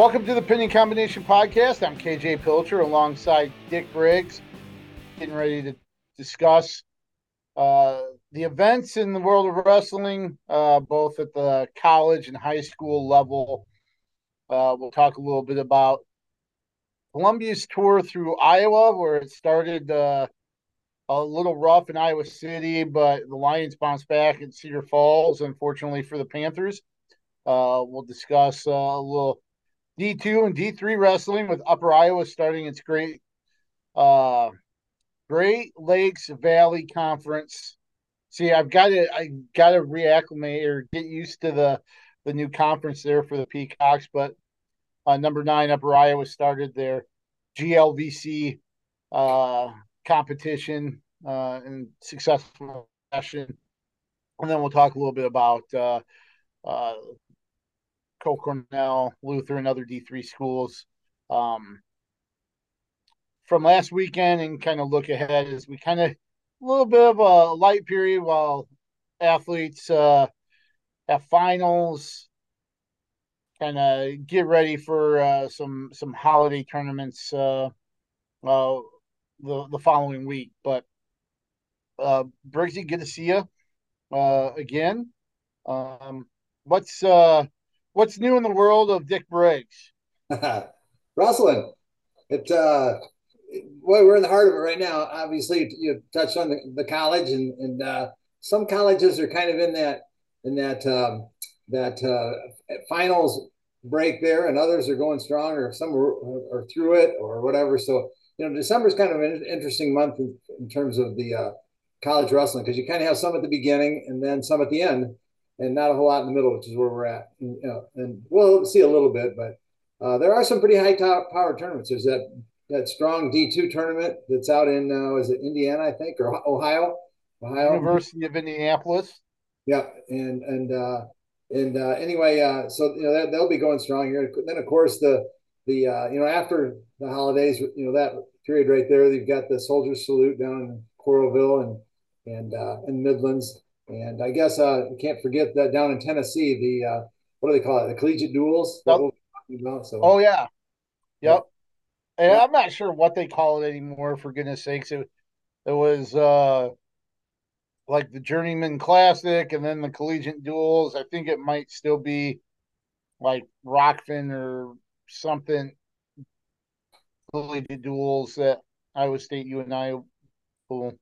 Welcome to the Pinning Combination Podcast. I'm KJ Pilcher alongside Dick Briggs, getting ready to discuss uh, the events in the world of wrestling, uh, both at the college and high school level. Uh, we'll talk a little bit about Columbia's tour through Iowa, where it started uh, a little rough in Iowa City, but the Lions bounced back in Cedar Falls, unfortunately for the Panthers. Uh, we'll discuss uh, a little D2 and D3 wrestling with Upper Iowa starting its great uh, Great Lakes Valley Conference. See, I've got to I got to reacclimate or get used to the the new conference there for the Peacocks, but uh, number nine Upper Iowa started their GLVC uh, competition uh, in successful fashion, and then we'll talk a little bit about uh, Coe Cornell, Luther, and other D three schools. Um, from last weekend and kind of look ahead as we kind of a little bit of a light period while athletes uh, have finals, kind of get ready for uh, some some holiday tournaments uh, uh, the the following week. But uh, Briggsy, good to see you uh, again. Um, what's uh, what's new in the world of Dick Briggs? Wrestling. It uh, well, we're in the heart of it right now. Obviously, you touched on the, the college, and and uh, some colleges are kind of in that in that um, that uh, finals break there, and others are going strong, or some are, are through it, or whatever. So you know, December is kind of an interesting month in, in terms of the uh, college wrestling because you kind of have some at the beginning and then some at the end, and not a whole lot in the middle, which is where we're at. And, you know, and we'll see a little bit, but uh, there are some pretty high top power tournaments. There's that that strong D2 tournament that's out in uh, is it Indiana, I think, or Ohio, Ohio University of Indianapolis. Yeah, and and uh, and uh, anyway, uh, so you know that, they'll be going strong here. Then of course the the uh, you know after the holidays, you know that period right there, they've got the soldiers salute down in Coralville and and uh, in Midlands, and I guess uh, you can't forget that down in Tennessee, the uh, what do they call it, the collegiate duels. About, so. Oh yeah, yep. And I'm not sure what they call it anymore. For goodness sakes, it it was uh like the Journeyman Classic and then the Collegiate Duels. I think it might still be like Rockfin or something. Collegiate Duels that Iowa State UNI will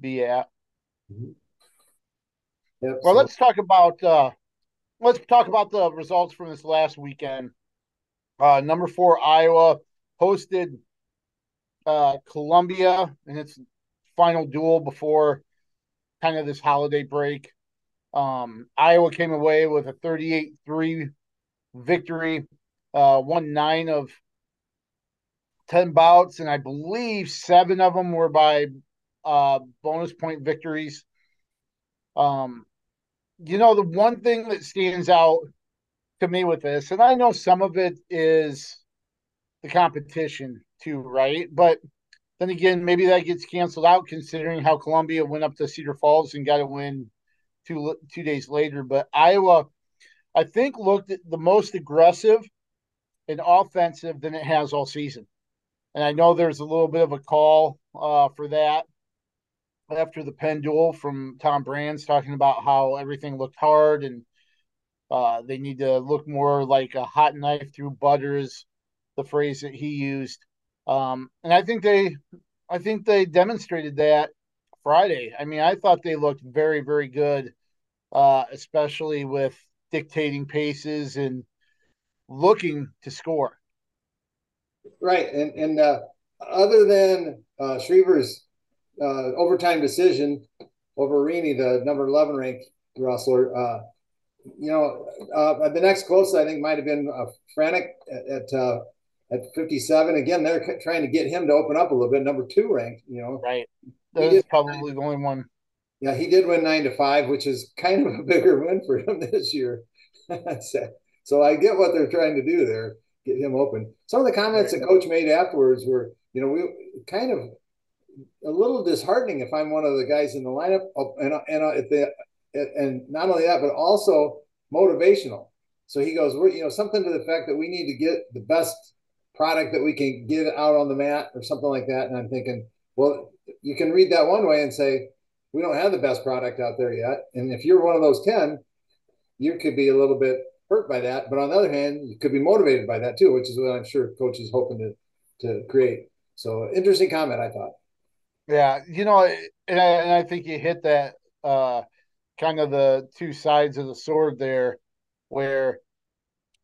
be at. Mm-hmm. Yep, well, so. let's talk about uh, let's talk about the results from this last weekend. Uh, number four Iowa hosted uh, Columbia in its final duel before kind of this holiday break. Um, Iowa came away with a 38 3 victory, uh, won nine of 10 bouts, and I believe seven of them were by uh, bonus point victories. Um, you know, the one thing that stands out to me with this, and I know some of it is the competition too, right? But then again, maybe that gets canceled out considering how Columbia went up to Cedar Falls and got a win two two days later. But Iowa, I think, looked the most aggressive and offensive than it has all season. And I know there's a little bit of a call uh, for that after the Penn duel from Tom Brands talking about how everything looked hard and uh, they need to look more like a hot knife through butters the phrase that he used. Um, and I think they, I think they demonstrated that Friday. I mean, I thought they looked very, very good, uh, especially with dictating paces and looking to score. Right, and and uh, other than uh, Schriever's uh, overtime decision over Rini, the number eleven ranked wrestler, uh, you know, uh, the next closest I think might have been uh, at, at uh, at 57. Again, they're trying to get him to open up a little bit. Number two ranked, you know. Right. That's probably the only one. Yeah, he did win nine to five, which is kind of a bigger win for him this year. so I get what they're trying to do there, get him open. Some of the comments that coach made afterwards were, you know, we kind of a little disheartening if I'm one of the guys in the lineup, and and uh, if they, and not only that, but also motivational So he goes, you know, something to the fact that we need to get the best product that we can get out on the mat or something like that. And I'm thinking, well, you can read that one way and say, we don't have the best product out there yet. And if you're one of those 10, you could be a little bit hurt by that. But on the other hand, you could be motivated by that too, which is what I'm sure coach is hoping to, to create. So interesting comment, I thought. Yeah. You know, and I, and I think you hit that, uh, kind of the two sides of the sword there where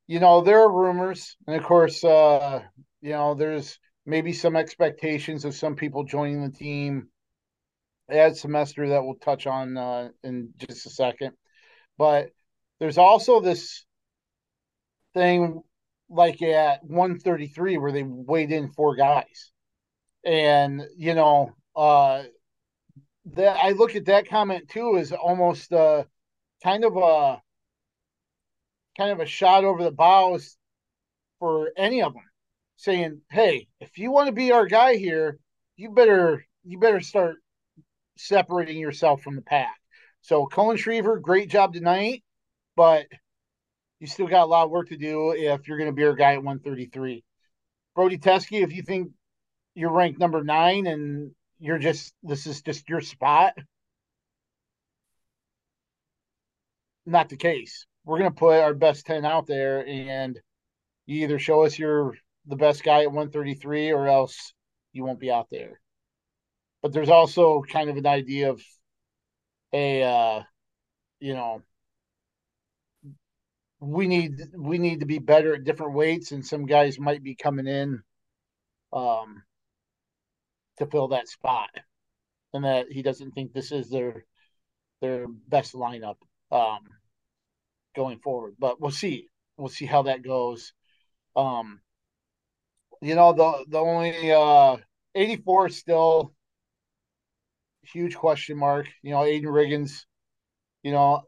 you know there are rumors and of course uh you know there's maybe some expectations of some people joining the team add semester that we'll touch on uh, in just a second but there's also this thing like at 133 where they weighed in four guys and you know uh that I look at that comment too as almost uh, kind of a kind of a shot over the bows for any of them, saying, "Hey, if you want to be our guy here, you better you better start separating yourself from the pack." So Cullan Schriever, great job tonight, but you still got a lot of work to do if you're going to be our guy at 133. Brody Teske, if you think you're ranked number nine and you're just this is just your spot. Not the case. We're gonna put our best ten out there, and you either show us you're the best guy at 133, or else you won't be out there. But there's also kind of an idea of, a, uh, you know, we need we need to be better at different weights, and some guys might be coming in, um, to fill that spot, and that he doesn't think this is their their best lineup um, going forward. But we'll see. We'll see how that goes. Um, you know the the only uh, 84 is still huge question mark. You know, Aiden Riggins. You know,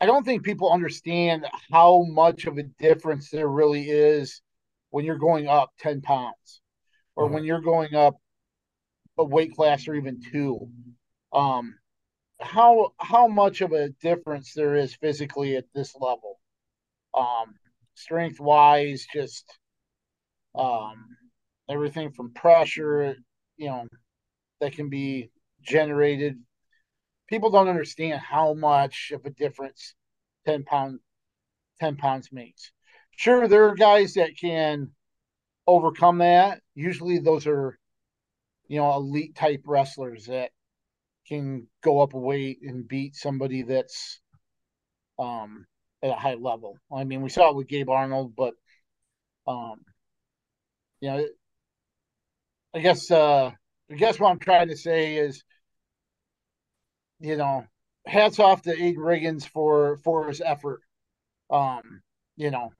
I don't think people understand how much of a difference there really is when you're going up 10 pounds or mm-hmm. when you're going up a weight class or even two, um, how how much of a difference there is physically at this level, um, strength wise, just um, everything from pressure, you know, that can be generated. People don't understand how much of a difference ten pound ten pounds makes. Sure, there are guys that can overcome that. Usually, those are, you know, elite type wrestlers that can go up a weight and beat somebody that's um, at a high level. I mean, we saw it with Gabe Arnold, but um, you know, I guess uh, I guess what I'm trying to say is, you know, hats off to Aiden Riggins for for his effort. Um, you know,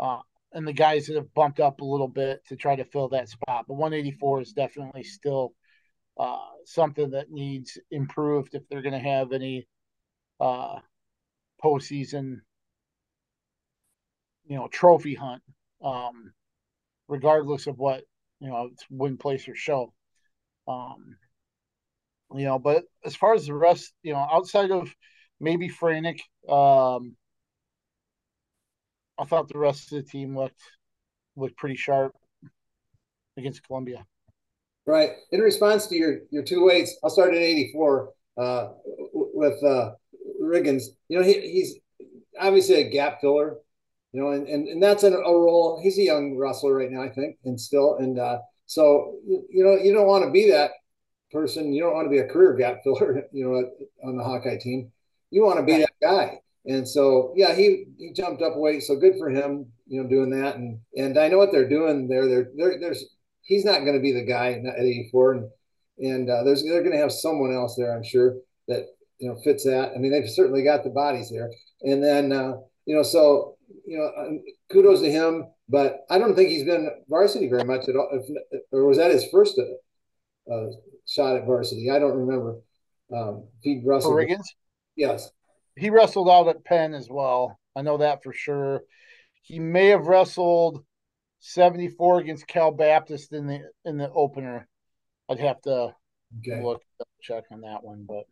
uh, and the guys that have bumped up a little bit to try to fill that spot. But 184 is definitely still uh, something that needs improved if they're going to have any uh, postseason, you know, trophy hunt, um, regardless of what you know, it's win, place, or show. Um, you know, but as far as the rest, you know, outside of maybe Franek, um, I thought the rest of the team looked looked pretty sharp against Columbia. Right. In response to your your two weights, I'll start at 84 uh, with uh, Riggins. You know, he, he's obviously a gap filler. You know, and, and, and that's a, a role. He's a young wrestler right now, I think, and still. And uh, so, you, you know, you don't want to be that person. You don't want to be a career gap filler, you know, on the Hawkeye team. You want to be that guy. And so, yeah, he he jumped up weight, so good for him, you know, doing that. And and I know what they're doing there. They're, they're there's he's not going to be the guy at 84, and and uh, there's they're going to have someone else there, I'm sure that you know fits that. I mean, they've certainly got the bodies there. And then uh, you know, so you know, kudos to him. But I don't think he's been varsity very much at all. If, or was that his first uh, uh shot at varsity? I don't remember. Um, he Russell. Riggins. Yes he wrestled out at Penn as well. I know that for sure. He may have wrestled 74 against Cal Baptist in the in the opener. I'd have to okay. look check on that one, but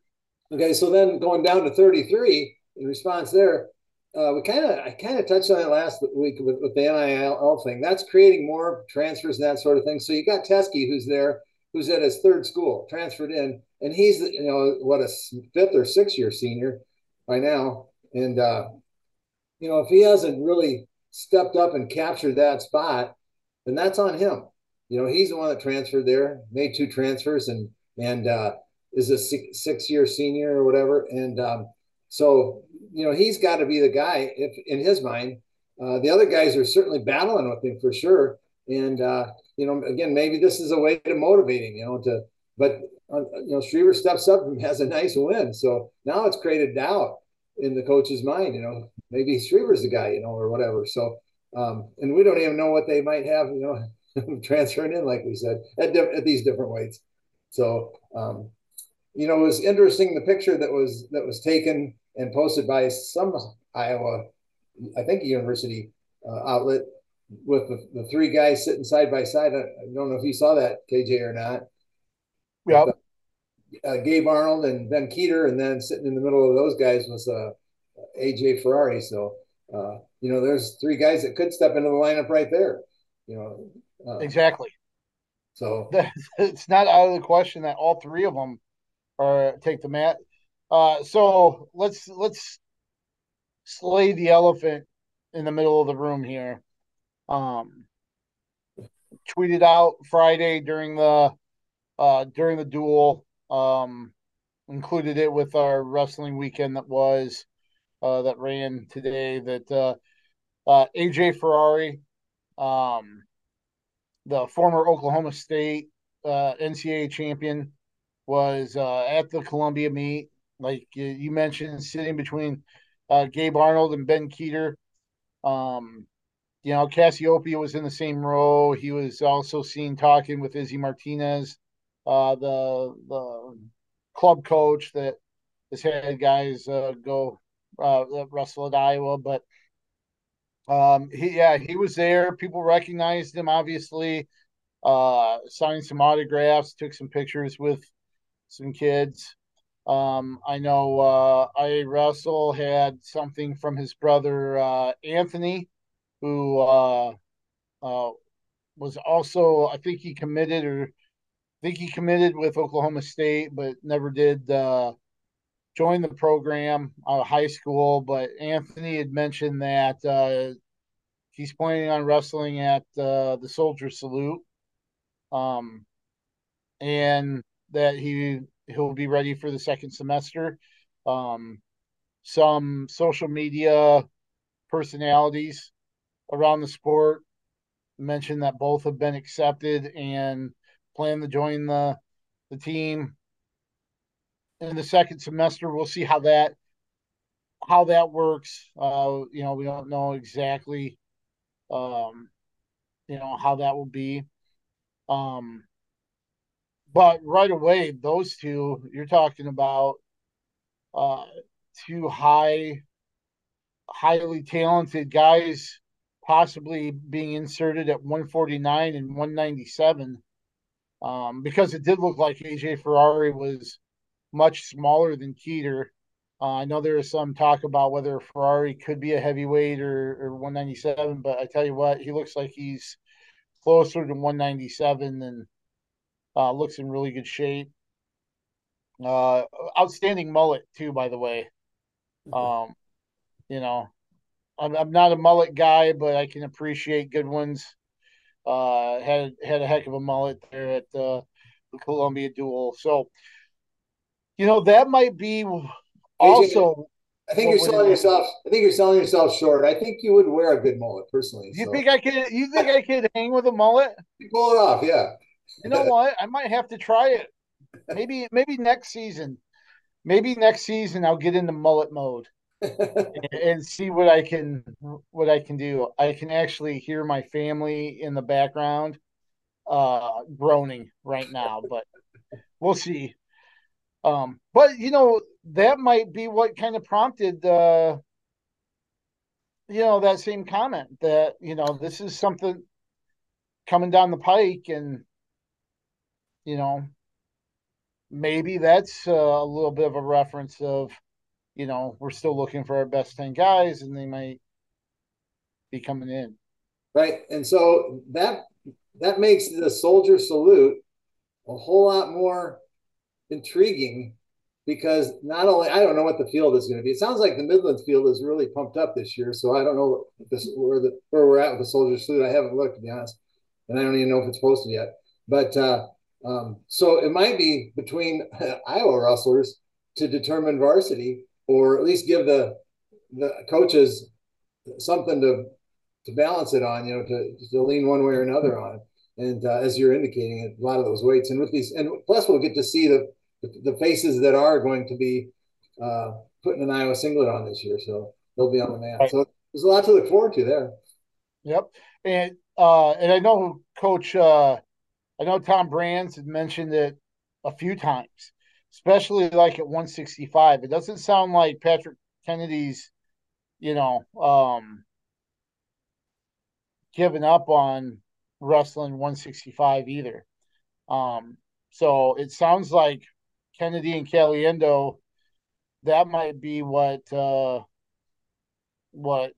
okay. So then going down to 33 in response there, uh, we kind of I kind of touched on it last week with, with the NIL thing. That's creating more transfers and that sort of thing. So you got Teske who's there, who's at his third school, transferred in, and he's you know what a fifth or sixth year senior by now, and uh, you know if he hasn't really stepped up and captured that spot, then that's on him. You know he's the one that transferred there, made two transfers, and and uh, is a six, six year senior or whatever, and um, so you know, he's got to be the guy if in his mind. Uh, the other guys are certainly battling with him for sure. And uh, you know, again, maybe this is a way to motivate him. You know, to but uh, you know, Schriever steps up and has a nice win. So now it's created doubt in the coach's mind. You know, maybe Schriever's the guy. You know, or whatever. So um, and we don't even know what they might have. You know, transferring in, like we said, at, at these different weights. So um, you know, it was interesting the picture that was that was taken and posted by some Iowa, I think university uh, outlet with the, the, three guys sitting side by side. I, don't know if you saw that KJ or not. Yeah. Uh, Gabe Arnold and Ben Kueter, and then sitting in the middle of those guys was uh, AJ Ferrari. So uh, you know, there's three guys that could step into the lineup right there. You know, uh, exactly. So it's not out of the question that all three of them are take the mat uh, so let's let's slay the elephant in the middle of the room here. Um, tweeted out Friday during the uh, during the duel. Um, included it with our wrestling weekend that was uh, that ran today. That uh, uh, AJ Ferrari, um, the former Oklahoma State uh, NCAA champion, was at the Columbia meet like you mentioned, sitting between Gabe Arnold and Ben Kueter. Um, you know, Cassioppi was in the same row. He was also seen talking with Izzy Martinez, uh, the the club coach that has had guys uh, go uh, wrestle at Iowa. But um, he, yeah, he was there. People recognized him, obviously. Uh, signed some autographs, took some pictures with some kids. Um, I know uh, I Russell had something from his brother uh, Anthony, who uh, uh, was also I think he committed or I think he committed with Oklahoma State, but never did uh, join the program out of high school. But Anthony had mentioned that uh, he's planning on wrestling at uh, the Soldier Salute, um, and that he he'll be ready for the second semester. Um, some social media personalities around the sport mentioned that both have been accepted and plan to join the the team in the second semester. We'll see how that how that works. Uh, you know, we don't know exactly um, you know how that will be. Um, but right away, those two you're talking about uh, two high, highly talented guys, possibly being inserted at 149 and 197. Um, because it did look like AJ Ferrari was much smaller than Kueter. Uh, I know there is some talk about whether Ferrari could be a heavyweight or, or 197, but I tell you what, he looks like he's closer to 197 and uh, looks in really good shape. Uh, outstanding mullet too, by the way. Um, you know, I'm I'm not a mullet guy, but I can appreciate good ones. Uh, had had a heck of a mullet there at uh, the Columbia Duel. So, you know, that might be also. I think you're selling yourself. I think you're selling yourself short. I think you would wear a good mullet personally. You so. think I could? You think I could hang with a mullet? You pull it off, yeah. You know what? I might have to try it. Maybe maybe next season. Maybe next season I'll get into mullet mode and, see what I can what I can do. I can actually hear my family in the background uh groaning right now, but we'll see. Um, but you know, that might be what kind of prompted uh you know that same comment that you know this is something coming down the pike and you know, maybe that's uh, a little bit of a reference of you know, we're still looking for our best 10 guys and they might be coming in. Right. And so that that makes the soldier salute a whole lot more intriguing because not only I don't know what the field is going to be. It sounds like the Midland field is really pumped up this year. So I don't know this, where the where we're at with the soldier salute. I haven't looked to be honest, and I don't even know if it's posted yet. But uh, um, so it might be between Iowa wrestlers to determine varsity, or at least give the the coaches something to to balance it on, you know, to, to lean one way or another on. And uh, as you're indicating, a lot of those weights, and with these, and plus we'll get to see the the, faces that are going to be uh, putting an Iowa singlet on this year, so they'll be on the map. Right. So there's a lot to look forward to there. Yep, and uh, and I know Coach, uh, I know Tom Brands had mentioned it a few times, especially like at 165. It doesn't sound like Patrick Kennedy's, you know, um, given up on wrestling 165 either. Um, so it sounds like Kennedy and Caliendo, that might be what uh, what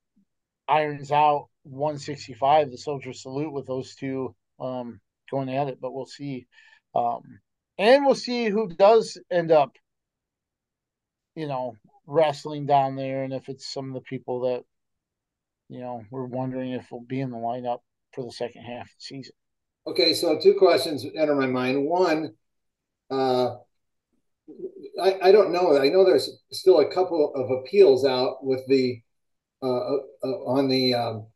irons out 165, the soldier salute with those two um, going at it. But we'll see, um, and we'll see who does end up, you know, wrestling down there, and if it's some of the people that you know, we're wondering if we'll be in the lineup for the second half of the season. Okay, so two questions enter my mind. One, uh, I, I don't know. I know there's still a couple of appeals out with the uh, uh, uh on the um,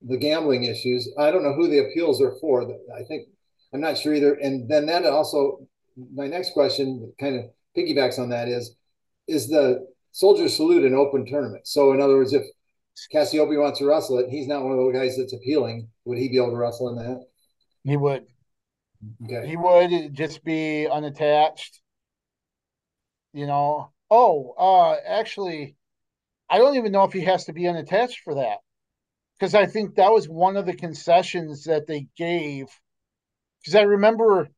the gambling issues. I don't know who the appeals are for. I think I'm not sure either. And then that also, my next question kind of piggybacks on that is, is the soldier salute an open tournament? So in other words, if Cassioppi wants to wrestle it. He's not one of the guys that's appealing. Would he be able to wrestle in that? He would. Okay. He would just be unattached. You know. Oh, uh actually, I don't even know if he has to be unattached for that. Because I think that was one of the concessions that they gave. Because I remember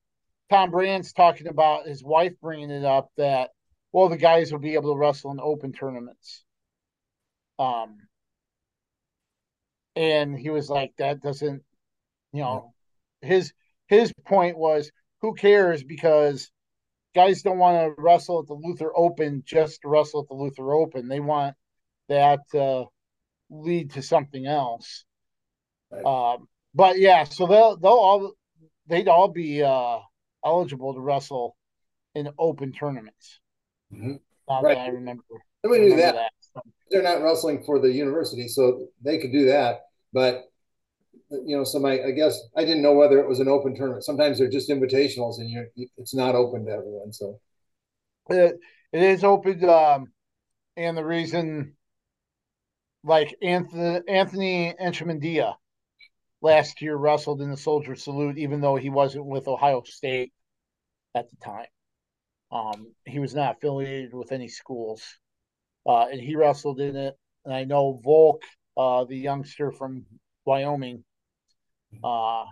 Tom Brands talking about his wife bringing it up that, well, the guys will be able to wrestle in open tournaments. Um, and he was like that doesn't you know his his point was who cares because guys don't want to wrestle at the Luther Open just to wrestle at the Luther Open they want that uh, lead to something else right. um, but yeah so they'll they'll all they'd all be uh, eligible to wrestle in open tournaments mm-hmm. right. I remember and we knew that. that they're not wrestling for the university, so they could do that. But you know, so I, I guess I didn't know whether it was an open tournament. Sometimes they're just invitationals, and you it's not open to everyone. So it, it is open, um, and the reason, like Anthony Anthony Echemendia last year wrestled in the Soldier Salute, even though he wasn't with Ohio State at the time. Um, he was not affiliated with any schools uh, and he wrestled in it. And I know Volk, uh, the youngster from Wyoming, uh,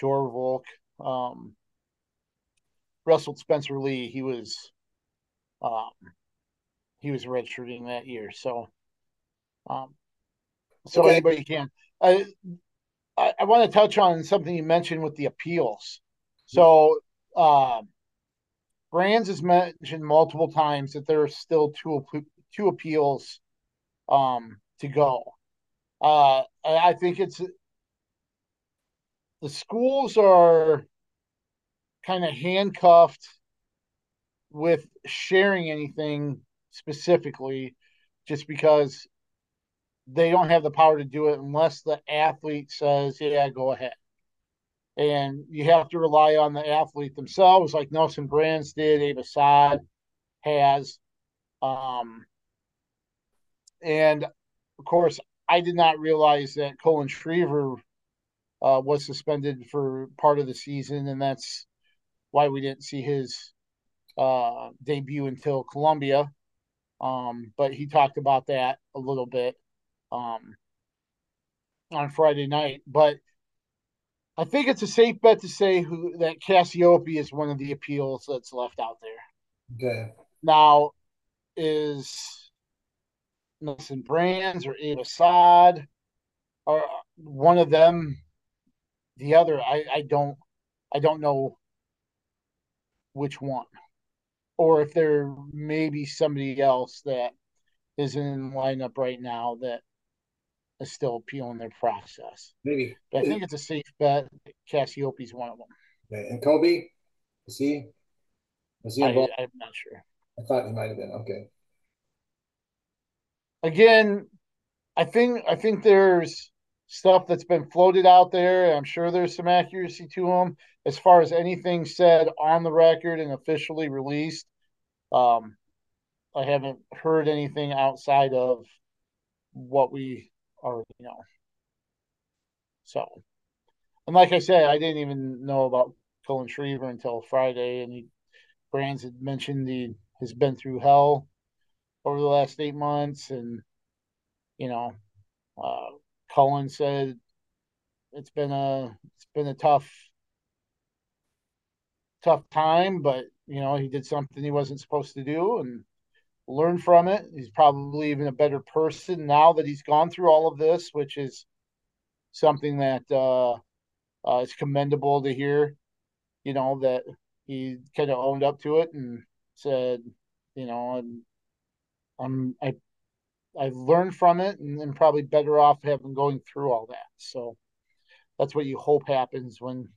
Jore Volk, um, wrestled Spencer Lee. He was, um, he was redshirting that year. So, um, so okay. anybody can. I, I, I want to touch on something you mentioned with the appeals. So, um, Brands has mentioned multiple times that there are still two two appeals um, to go. Uh, I think it's the schools are kind of handcuffed with sharing anything specifically just because they don't have the power to do it unless the athlete says, Yeah, go ahead and you have to rely on the athlete themselves, like Nelson Brands did, Abe has. Um, and of course, I did not realize that Cullan Schriever uh, was suspended for part of the season, and that's why we didn't see his uh, debut until Columbia. Um, but he talked about that a little bit um, on Friday night. But I think it's a safe bet to say who that Cassioppi is one of the appeals that's left out there. Okay. Now, is Nelson Brands or Abe Assad or one of them the other I, I don't I don't know which one. Or if there may be somebody else that is in lineup right now that is still appealing their process. Maybe. But I think it's a safe bet. Cassioppi's one of them. Okay. And Kobe, is he? Is he involved? I, I'm not sure. I thought he might have been. Okay. Again, I think I think there's stuff that's been floated out there. I'm sure there's some accuracy to them as far as anything said on the record and officially released. Um, I haven't heard anything outside of what we already know. So, and like I said, I didn't even know about Cullan Schriever until Friday, and he, Brands had mentioned he has been through hell over the last eight months, and you know, uh, Cullan said it's been a it's been a tough tough time, but you know he did something he wasn't supposed to do and learned from it. He's probably even a better person now that he's gone through all of this, which is something that uh, uh, is commendable to hear. You know that he kind of owned up to it and said, you know, and I'm I I've learned from it and I'm probably better off having going through all that. So that's what you hope happens when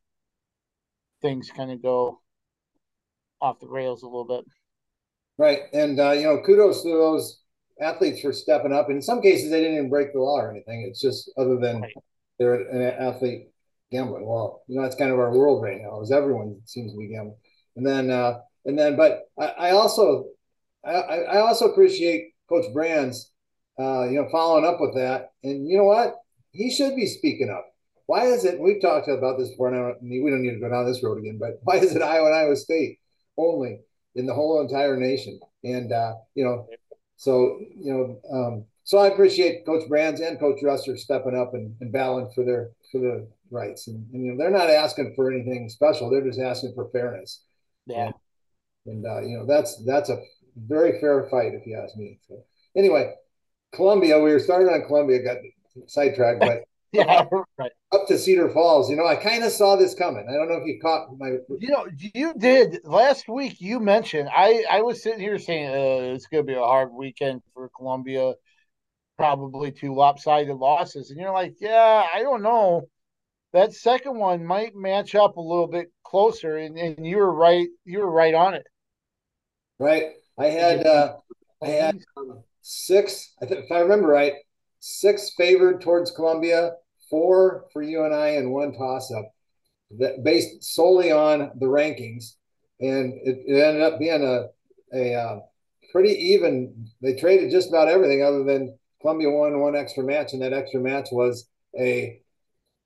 things kind of go off the rails a little bit. Right. And, uh, you know, kudos to those athletes for stepping up. In some cases, they didn't even break the law or anything. It's just other than right. they're an athlete gambling. Well, you know, that's kind of our world right now is everyone seems to be gambling. And then, uh, and then, but I, I also, I, I also appreciate Coach Brands uh, you know, following up with that. And you know what? He should be speaking up. Why is it? We've talked about this before. And we don't need to go down this road again. But why is it Iowa and Iowa State only in the whole entire nation? And uh, you know, so you know, um, so I appreciate Coach Brands and Coach Dresser stepping up and, and battling for their for their rights. And, and, you know, they're not asking for anything special. They're just asking for fairness. Yeah. And, and uh, you know, that's that's a very fair fight, if you ask me. So anyway, Columbia, we were starting on Columbia, got sidetracked, but yeah, right. Up to Cedar Falls, you know, I kind of saw this coming. I don't know if you caught my. You know, you did last week. You mentioned I I was sitting here saying uh, it's going to be a hard weekend for Columbia, probably two lopsided losses, and you're like, yeah, I don't know. That second one might match up a little bit closer, and, and you were right. You were right on it. Right. I had uh, I had um, six, I think, if I remember right, six favored towards Columbia, four for UNI and one toss up that based solely on the rankings. And it, it ended up being a, a uh, pretty even. They traded just about everything other than Columbia won one extra match, and that extra match was a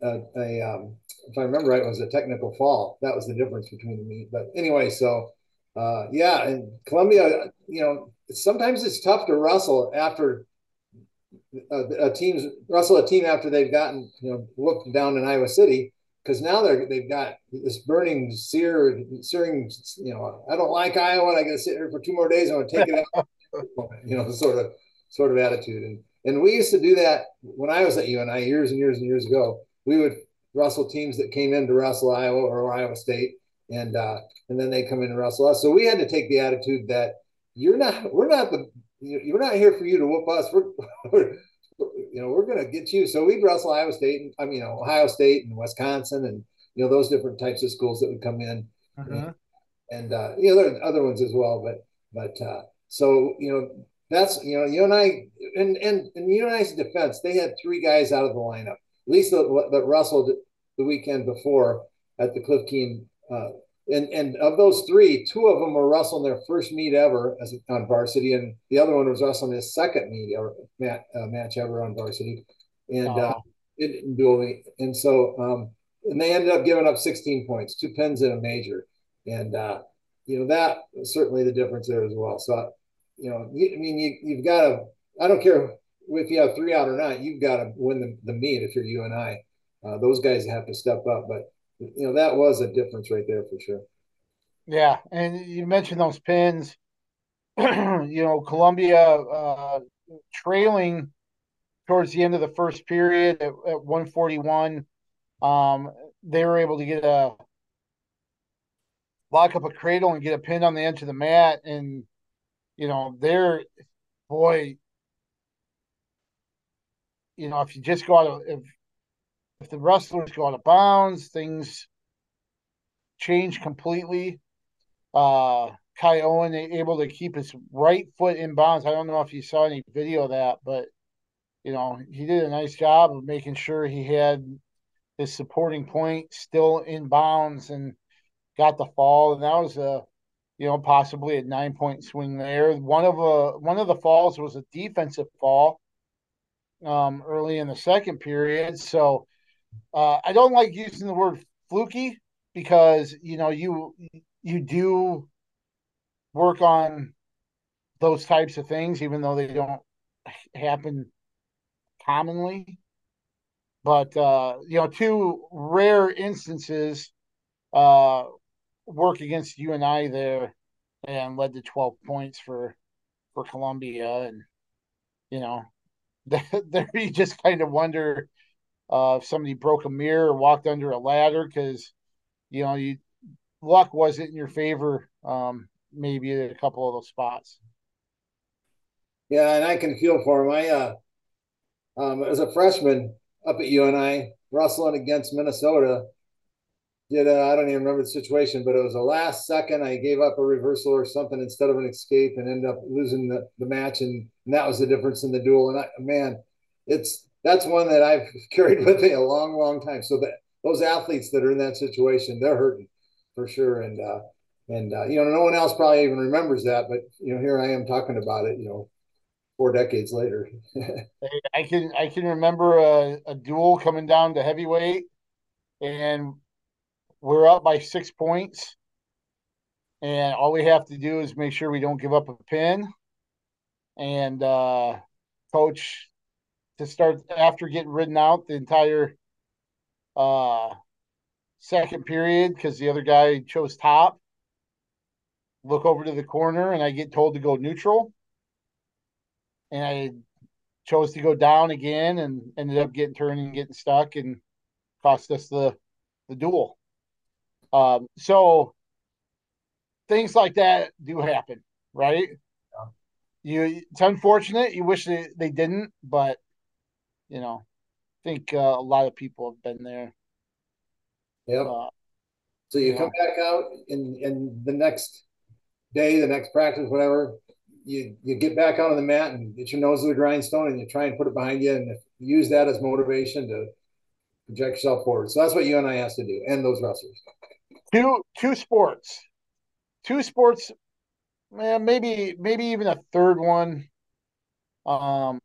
a, a um, if I remember right, it was a technical fall. That was the difference between the meet. But anyway, so uh, yeah, and Columbia, you know, sometimes it's tough to wrestle after a, a team's wrestle a team after they've gotten you know looked down in Iowa City because now they're they've got this burning sear searing you know I don't like Iowa and I got to sit here for two more days I'm gonna take it out. You know sort of sort of attitude. And and we used to do that when I was at UNI years and years and years ago. We would wrestle teams that came in to wrestle Iowa or Iowa State and uh, and then they come in and wrestle us. So we had to take the attitude that you're not we're not the you're not here for you to whoop us. We're, we're you know we're going to get you. So we'd wrestle iowa state and i mean you know ohio state and wisconsin and you know those different types of schools that would come in. Uh-huh. and uh, you know there are other ones as well but but uh, so you know that's you know you and i and and and UNI's defense they had three guys out of the lineup at least that, that wrestled the weekend before at the cliff keen uh, and and of those three, two of them were wrestling their first meet ever as on varsity, and the other one was wrestling his second meet or match, uh, match ever on varsity, and uh, it didn't do any. And so, um, and they ended up giving up 16 points, two pins in a major, and uh, you know that certainly the difference there as well. So, you know, you, I mean, you you've got to. I don't care if you have three out or not. You've got to win the, the meet if you're you UNI. Uh, those guys have to step up, but you know that was a difference right there for sure. Yeah, and you mentioned those pins. you know, Columbia uh, trailing towards the end of the first period at, at 141. Um, they were able to get a lock up a cradle and get a pin on the edge of the mat. And, you know, they're, boy, you know, if you just go out of, if, if the wrestlers go out of bounds, things change completely. Uh, Kai Owen able to keep his right foot in bounds. I don't know if you saw any video of that, but you know, he did a nice job of making sure he had his supporting point still in bounds and got the fall. And that was a, you know, possibly a nine point swing there. One of a one of the falls was a defensive fall um, early in the second period. So uh, I don't like using the word fluky because you know you you do work on those types of things, even though they don't happen commonly. But uh, you know, two rare instances uh, work against UNI there and led to 12 points for for Columbia and you know there you just kind of wonder uh, if somebody broke a mirror or walked under a ladder because you know you luck wasn't in your favor um, maybe at a couple of those spots yeah and i can feel for him i uh um, as a freshman up at UNI, wrestling against Minnesota. Did uh, I don't even remember the situation, but it was a last second. I gave up a reversal or something instead of an escape, and ended up losing the, the match, and, and that was the difference in the duel. And I, man, it's that's one that I've carried with me a long, long time. So that those athletes that are in that situation, they're hurting for sure. And uh, and uh, you know, no one else probably even remembers that, but you know, here I am talking about it. You know, four decades later. I can I can remember a, a duel coming down to heavyweight, and we're up by six points, and all we have to do is make sure we don't give up a pin, and uh, coach to start after getting ridden out the entire uh, second period because the other guy chose top. Look over to the corner, and I get told to go neutral and I chose to go down again and ended up getting turned and getting stuck and cost us the the duel. Um, so things like that do happen, right? Yeah. You it's unfortunate. You wish they, they didn't, but you know, I think uh, a lot of people have been there. Yeah. Uh, so you come back out in in the next day, the next practice, whatever you you get back on the mat and get your nose to the grindstone and you try and put it behind you and use that as motivation to project yourself forward. So that's what UNI has to do, and those wrestlers. Two two sports, two sports, man. Maybe maybe even a third one. Um,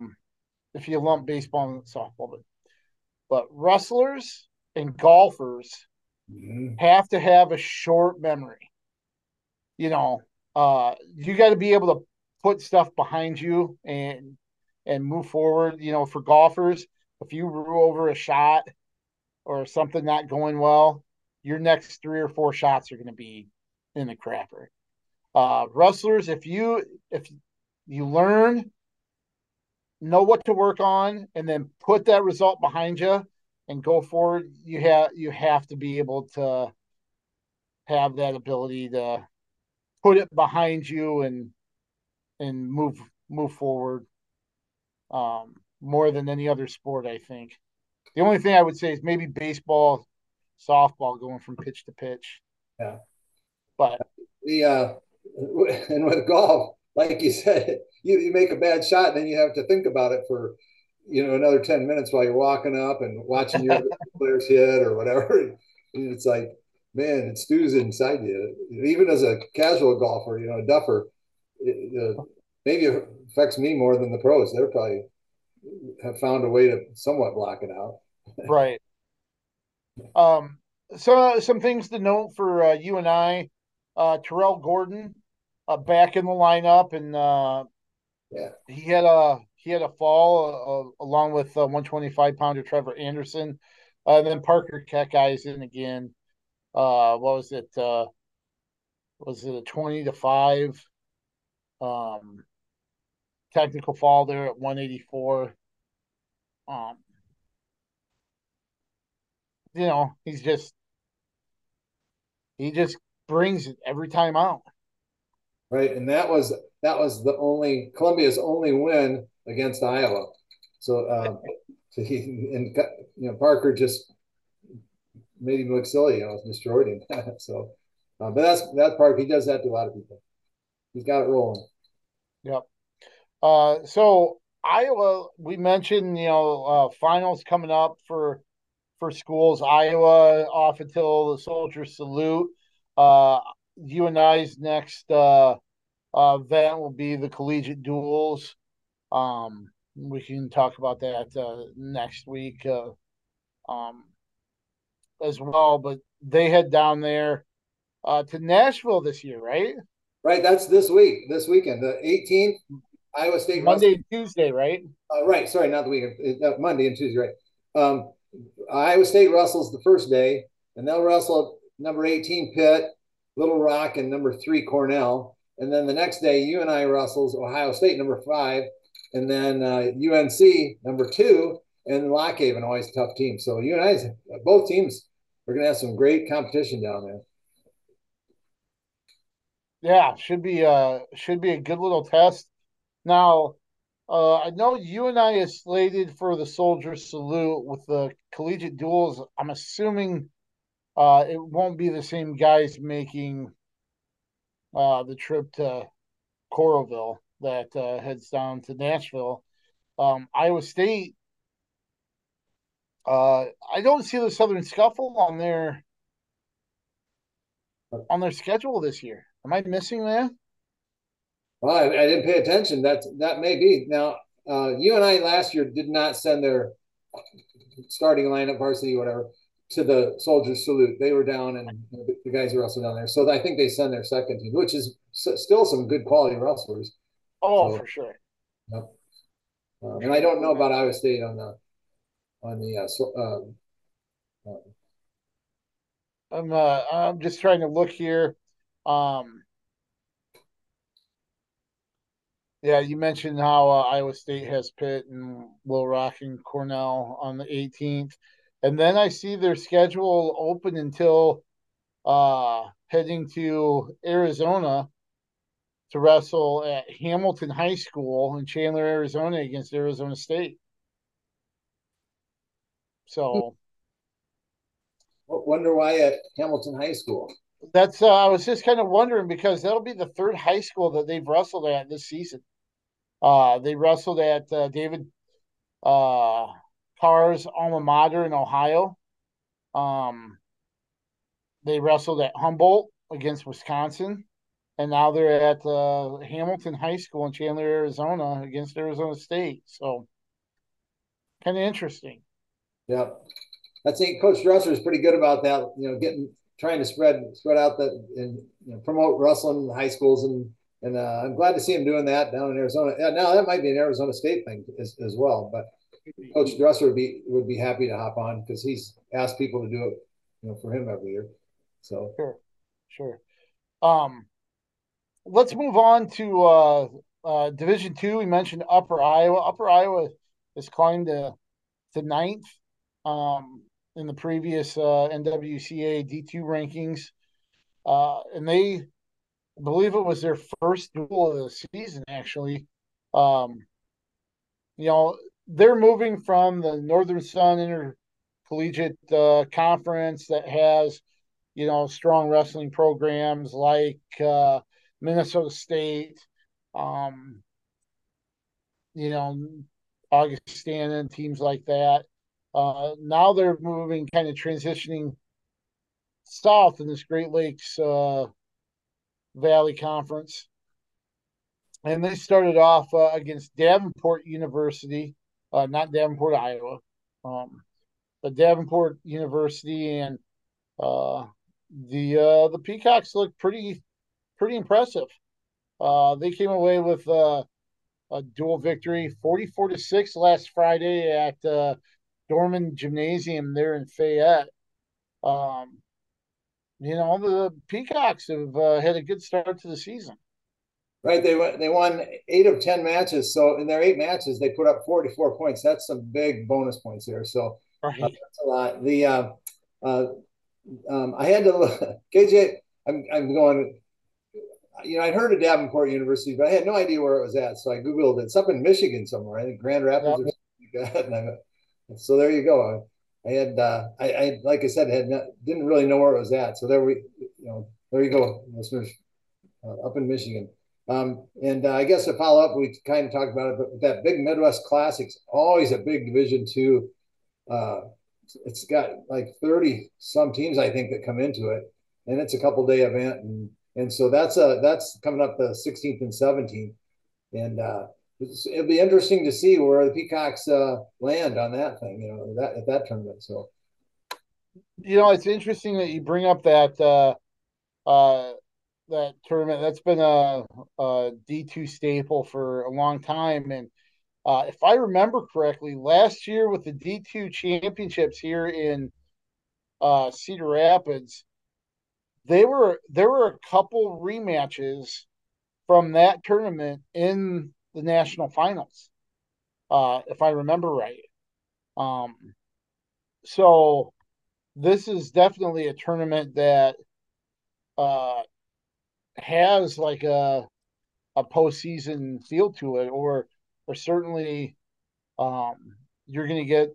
if you lump baseball and softball, but but wrestlers and golfers mm-hmm. have to have a short memory. You know, uh, you got to be able to put stuff behind you and and move forward. You know, for golfers, if you roll over a shot or something not going well, your next three or four shots are going to be in the crapper. Uh, wrestlers, if you if you learn, know what to work on, and then put that result behind you and go forward, you have you have to be able to have that ability to put it behind you and and move move forward um, more than any other sport. I think the only thing I would say is maybe baseball, softball going from pitch to pitch. Yeah, but the uh, and with golf, like you said, you, you make a bad shot, and then you have to think about it for you know another 10 minutes while you're walking up and watching your players hit or whatever and it's like man it stews inside you even as a casual golfer you know a duffer it, uh, maybe it affects me more than the pros. They're probably have found a way to somewhat block it out. right. Um. So uh, some things to note for uh, UNI. Uh, Tyrell Gordon, uh, back in the lineup, and uh, yeah, he had a he had a fall uh, along with uh, 125 pounder Trever Anderson. Uh, and then Parker Keck is in again. Uh, what was it? Uh, was it a 20 to five? Um, technical fall there at 184. Um, you know, he's just he just brings it every time out. Right, and that was that was the only Columbia's only win against Iowa. So, um, so he and you know Parker just made him look silly. You know, destroyed him. so, uh, but that's that part. He does that to a lot of people. He's got it rolling. Yep. Uh, so Iowa, we mentioned you know uh, finals coming up for for schools. Iowa off until the soldier salute. Uh, UNI's next uh, uh, event will be the collegiate duels. Um, we can talk about that uh, next week uh, um, as well. But they head down there uh, to Nashville this year, right? Right. That's this week, this weekend, the 18th. Iowa State Monday and Tuesday, right? Uh, right. Sorry, not the weekend. Uh, Monday and Tuesday, right? Um, Iowa State wrestles the first day, and they'll wrestle number 18 Pitt, Little Rock, and number three Cornell. And then the next day, UNI wrestles Ohio State number five, and then uh, UNC number two, and Lock Haven, always a tough team. So UNI, both teams we're to have some great competition down there. Yeah, should be uh should be a good little test. Now, uh, I know UNI is slated for the Soldier Salute with the collegiate duels. I'm assuming uh, it won't be the same guys making uh, the trip to Coralville that uh, heads down to Nashville. Um, Iowa State. Uh, I don't see the Southern Scuffle on their on their schedule this year. Am I missing that? Well, I, I didn't pay attention. That that may be now. Uh, I last year did not send their starting lineup, varsity, whatever, to the Soldiers Salute. They were down, and the guys are also down there. So I think they send their second team, which is still some good quality wrestlers. Oh, so, for sure. Yep. Um, and I don't know about Iowa State on the on the uh, so, um, uh, I'm uh, I'm just trying to look here. Um, yeah, you mentioned how uh, Iowa State has Pitt and Little Rock and Cornell on the 18th, and then I see their schedule open until uh, heading to Arizona to wrestle at Hamilton High School in Chandler, Arizona, against Arizona State. So, wonder why at Hamilton High School. That's uh, I was just kind of wondering because that'll be the third high school that they've wrestled at this season. Uh, they wrestled at uh, David uh, Carr's alma mater in Ohio. Um, they wrestled at Humboldt against Wisconsin and now they're at uh, Hamilton High School in Chandler, Arizona, against Arizona State. So, kind of interesting. Yeah, I think Coach Dresser is pretty good about that. You know, getting trying to spread spread out that and you know, promote wrestling in high schools, and and uh, I'm glad to see him doing that down in Arizona. Now that might be an Arizona State thing as, as well, but Coach Dresser would be would be happy to hop on because he's asked people to do it, you know, for him every year. So sure, sure. Um, let's move on to uh, uh, Division Two. We mentioned Upper Iowa. Upper Iowa is climbed to to ninth um, in the previous uh, NWCA D two rankings, uh, and they I believe it was their first duel of the season. Actually, um, you know they're moving from the Northern Sun Intercollegiate uh, Conference that has you know strong wrestling programs like uh, Minnesota State, um, you know, Augustana and teams like that. Uh, now they're moving, kind of transitioning south in this Great Lakes uh, Valley Conference. And they started off uh, against Davenport University, uh, not Davenport, Iowa, um, but Davenport University, and uh, the uh, the Peacocks looked pretty pretty impressive. Uh, they came away with uh, a dual victory, 44 to 6 last Friday at uh, Dorman Gymnasium there in Fayette. Um, you know, the Peacocks have uh, had a good start to the season. Right, they won. They won eight of ten matches. So in their eight matches, they put up forty-four points. That's some big bonus points there. So right. uh, that's a lot. The uh, uh, um, I had to look, KJ. I'm I'm going. You know, I'd heard of Davenport University, but I had no idea where it was at. So I googled it. It's up in Michigan somewhere. I think Grand Rapids yep. or something like that. so there you go. I had, uh, I, I, like I said, had not, didn't really know where it was at. So there we, you know, there you go, listeners, uh, up in Michigan. Um, and uh, I guess to follow up, we kind of talked about it, but that big Midwest Classics, always a big Division two. Uh, it's got like 30 some teams, I think, that come into it, and it's a couple day event, and and so that's a that's coming up the 16th and 17th, and uh, it'll be interesting to see where the Peacocks uh, land on that thing, you know, that at that tournament. So, you know, it's interesting that you bring up that uh, uh, that tournament. That's been a a D two staple for a long time, and uh, if I remember correctly, last year with the D two championships here in uh, Cedar Rapids, they were there were a couple rematches from that tournament in the national finals, uh, if I remember right. Um, so this is definitely a tournament that uh, has like a a postseason feel to it, or or certainly um, you're going to get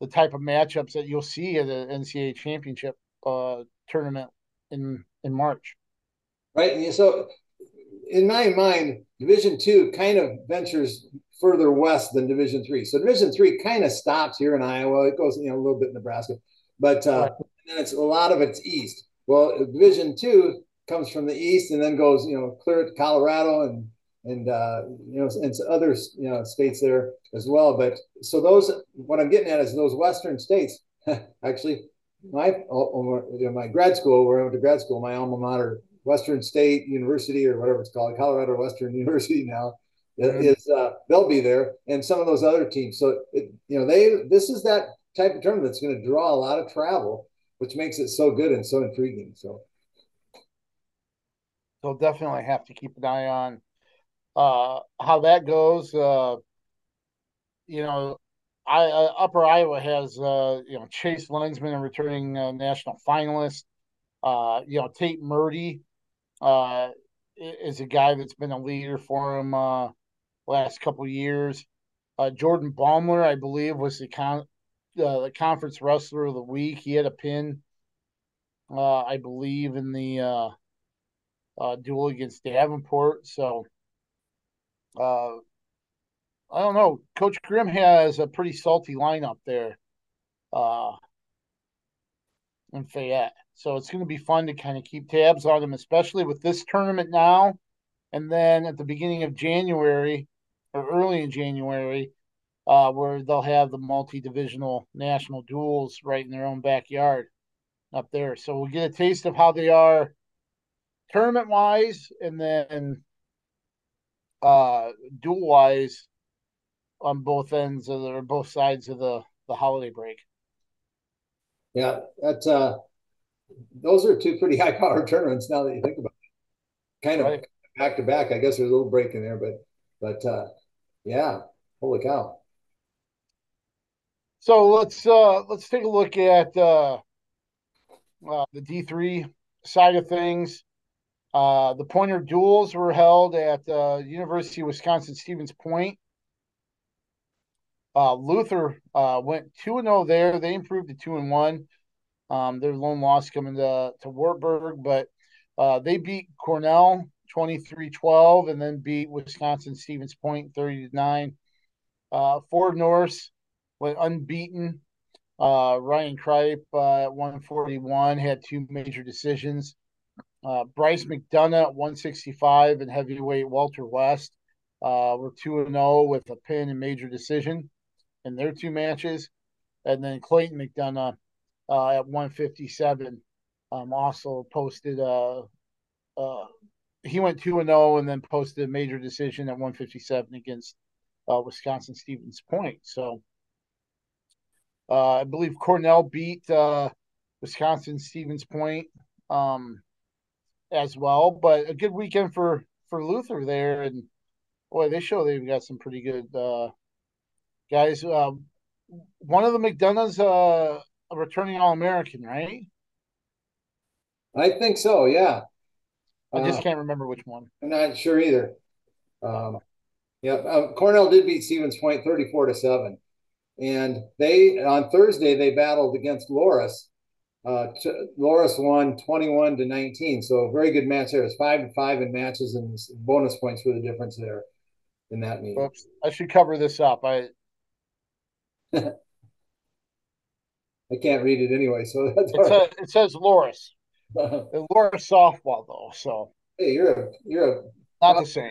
the type of matchups that you'll see at the NCAA championship uh, tournament in in March. Right. So, in my mind, Division Two kind of ventures further west than Division Three. So Division Three kind of stops here in Iowa. It goes, you know, a little bit in Nebraska, but uh, right. then it's a lot of it's east. Well, Division Two comes from the east and then goes, you know, clear to Colorado and and uh, you know, and other you know states there as well. But so those, what I'm getting at is those western states. actually, my my grad school, where I went to grad school, my alma mater, Western State University or whatever it's called, Colorado Western University now. Mm-hmm. Is uh, they'll be there, and some of those other teams. So it, you know, they this is that type of tournament that's going to draw a lot of travel, which makes it so good and so intriguing. So they'll definitely have to keep an eye on uh, how that goes. Uh, you know, I, uh, Upper Iowa has uh, you know Chase Lensman, a returning uh, national finalist. Uh, you know Tate Murdy uh, is a guy that's been a leader for him uh, last couple years. Uh, Jordan Baumler, I believe, was the con- the conference wrestler of the week. He had a pin, uh, I believe, in the uh, duel against Davenport. So uh, I don't know. Coach Grimm has a pretty salty lineup there uh, in Fayette. So it's going to be fun to kind of keep tabs on them, especially with this tournament now. And then at the beginning of January or early in January, uh, where they'll have the multi divisional national duels right in their own backyard up there. So we'll get a taste of how they are tournament wise and then uh, dual wise on both ends of the or both sides of the the holiday break. Yeah, that's uh, those are two pretty high powered tournaments now that you think about it. Kind of right. back to back. I guess there's a little break in there, but but uh, yeah, holy cow. So let's uh let's take a look at uh, uh the D three side of things. Uh, the pointer duels were held at uh, University of Wisconsin Stevens Point. Uh, Luther uh, went two and zero oh there. They improved to two and one. Um, their lone loss coming to to Wartburg, but uh, they beat Cornell 23-12 and then beat Wisconsin Stevens Point 30 to 9. Uh, Ford Norris went unbeaten. Ryan Kripe at 141 had two major decisions. Uh, Bryce McDonough at 165 and heavyweight Walter West uh, were 2 0 with a pin and major decision in their two matches. And then Clayton McDonough uh, at 157 um, also posted uh, uh, he went 2 0 and then posted a major decision at 157 against uh, Wisconsin Stevens Point. So uh, I believe Cornell beat Wisconsin Stevens Point. Um, as well. But a good weekend for for Luther there, and boy, they show they've got some pretty good uh, guys. Uh, one of the McDonough's uh, a returning All American, right? I think so. Yeah. I just uh, can't remember which one. I'm not sure either. Um, yeah, uh, Cornell did beat Stevens Point 34 to seven, and they on Thursday they battled against Loras. Uh, Loras won 21 to 19, so a very good match there. It's five to five in matches, and bonus points for the difference there in that meeting. Oops. I should cover this up. I I can't read it anyway, so that's it, says, it says Loras. Loras softball though, so hey, you're a you're a not the same.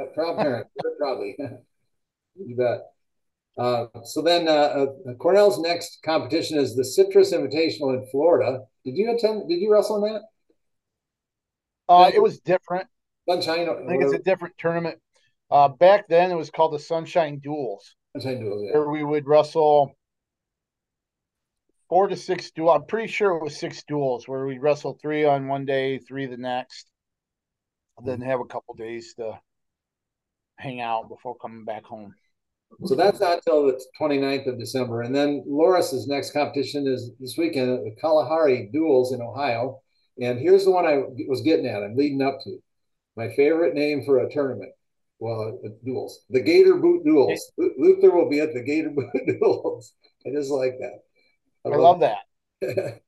A proud parent, probably. you bet. Uh, so then, uh, uh, Cornell's next competition is the Citrus Invitational in Florida. Did you attend? Did you wrestle in that? Uh, it was different. Sunshine. I think it's a different tournament. Uh, back then, it was called the Sunshine Duels. Sunshine Duels, yeah. Where we would wrestle four to six duel. I'm pretty sure it was six duels where we wrestle three on one day, three the next, then have a couple days to hang out before coming back home. So that's not until the 29th of December. And then Loras's next competition is this weekend at the Kalahari Duels in Ohio. And here's the one I was getting at, I'm leading up to. My favorite name for a tournament. Well, uh, duels. The Gator Boot Duels. Luther will be at the Gator Boot Duels. I just like that. I, I love, love that.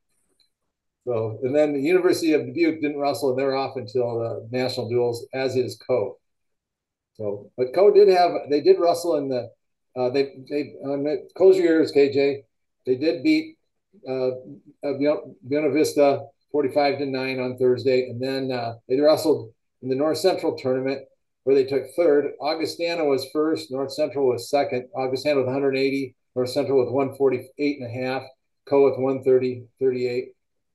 so, and then the University of Dubuque didn't wrestle, and they're off until the national duels, as is Coe. So, but Coe did have they did wrestle in the uh, they they um, close your ears, KJ. They did beat uh, Buena Vista forty five to nine on Thursday, and then uh, they wrestled in the North Central tournament where they took third. Augustana was first, North Central was second. Augustana with 180, North Central with 148 and a half, Coe with 130, 38.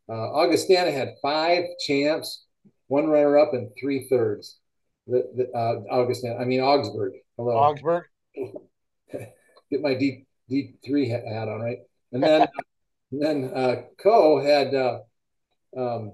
Uh, Augustana had five champs, one runner up, and three thirds the, the uh, Augustin. I mean Augsburg. Hello, Augsburg. Get my D D three hat on right, and then and then uh, Coe had uh, um,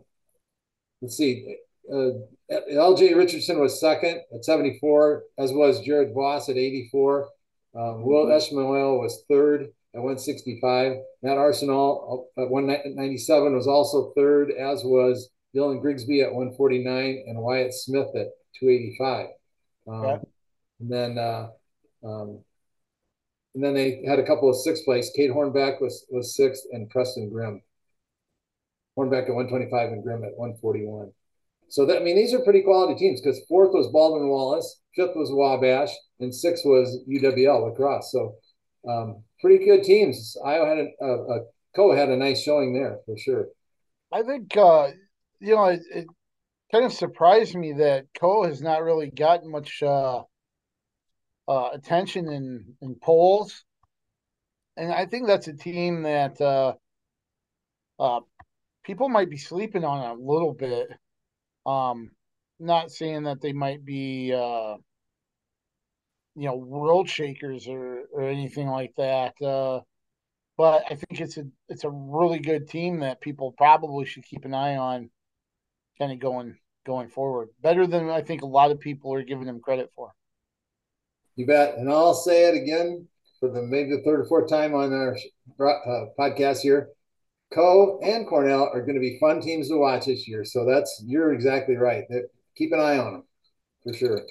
let's see, uh, L.J. Richardson was second at seventy four, as was Jared Voss at eighty four. Um, Will Esmail was third at 165. Matt Arsenal uh, at 197 was also third, as was Dylan Grigsby at 149 and Wyatt Smith at 285. Um, okay. And then uh, um, and then they had a couple of sixth place. Kate Hornback was was sixth, and Preston Grimm. Hornback at 125 and Grimm at 141. So that I mean these are pretty quality teams because fourth was Baldwin Wallace, fifth was Wabash, and sixth was UWL La Crosse. So um, pretty good teams. Iowa had a, a, a Coe had a nice showing there for sure. I think uh, you know it, it kind of surprised me that Coe has not really gotten much uh, uh, attention in in polls, and I think that's a team that uh, uh, people might be sleeping on a little bit. Um, not saying that they might be, uh, you know, world shakers or or anything like that. Uh, but I think it's a it's a really good team that people probably should keep an eye on kind of going going forward. Better than I think a lot of people are giving them credit for. You bet. And I'll say it again for the maybe the third or fourth time on our uh, podcast here. Coe and Cornell are going to be fun teams to watch this year. So that's you're exactly right. Keep an eye on them for sure.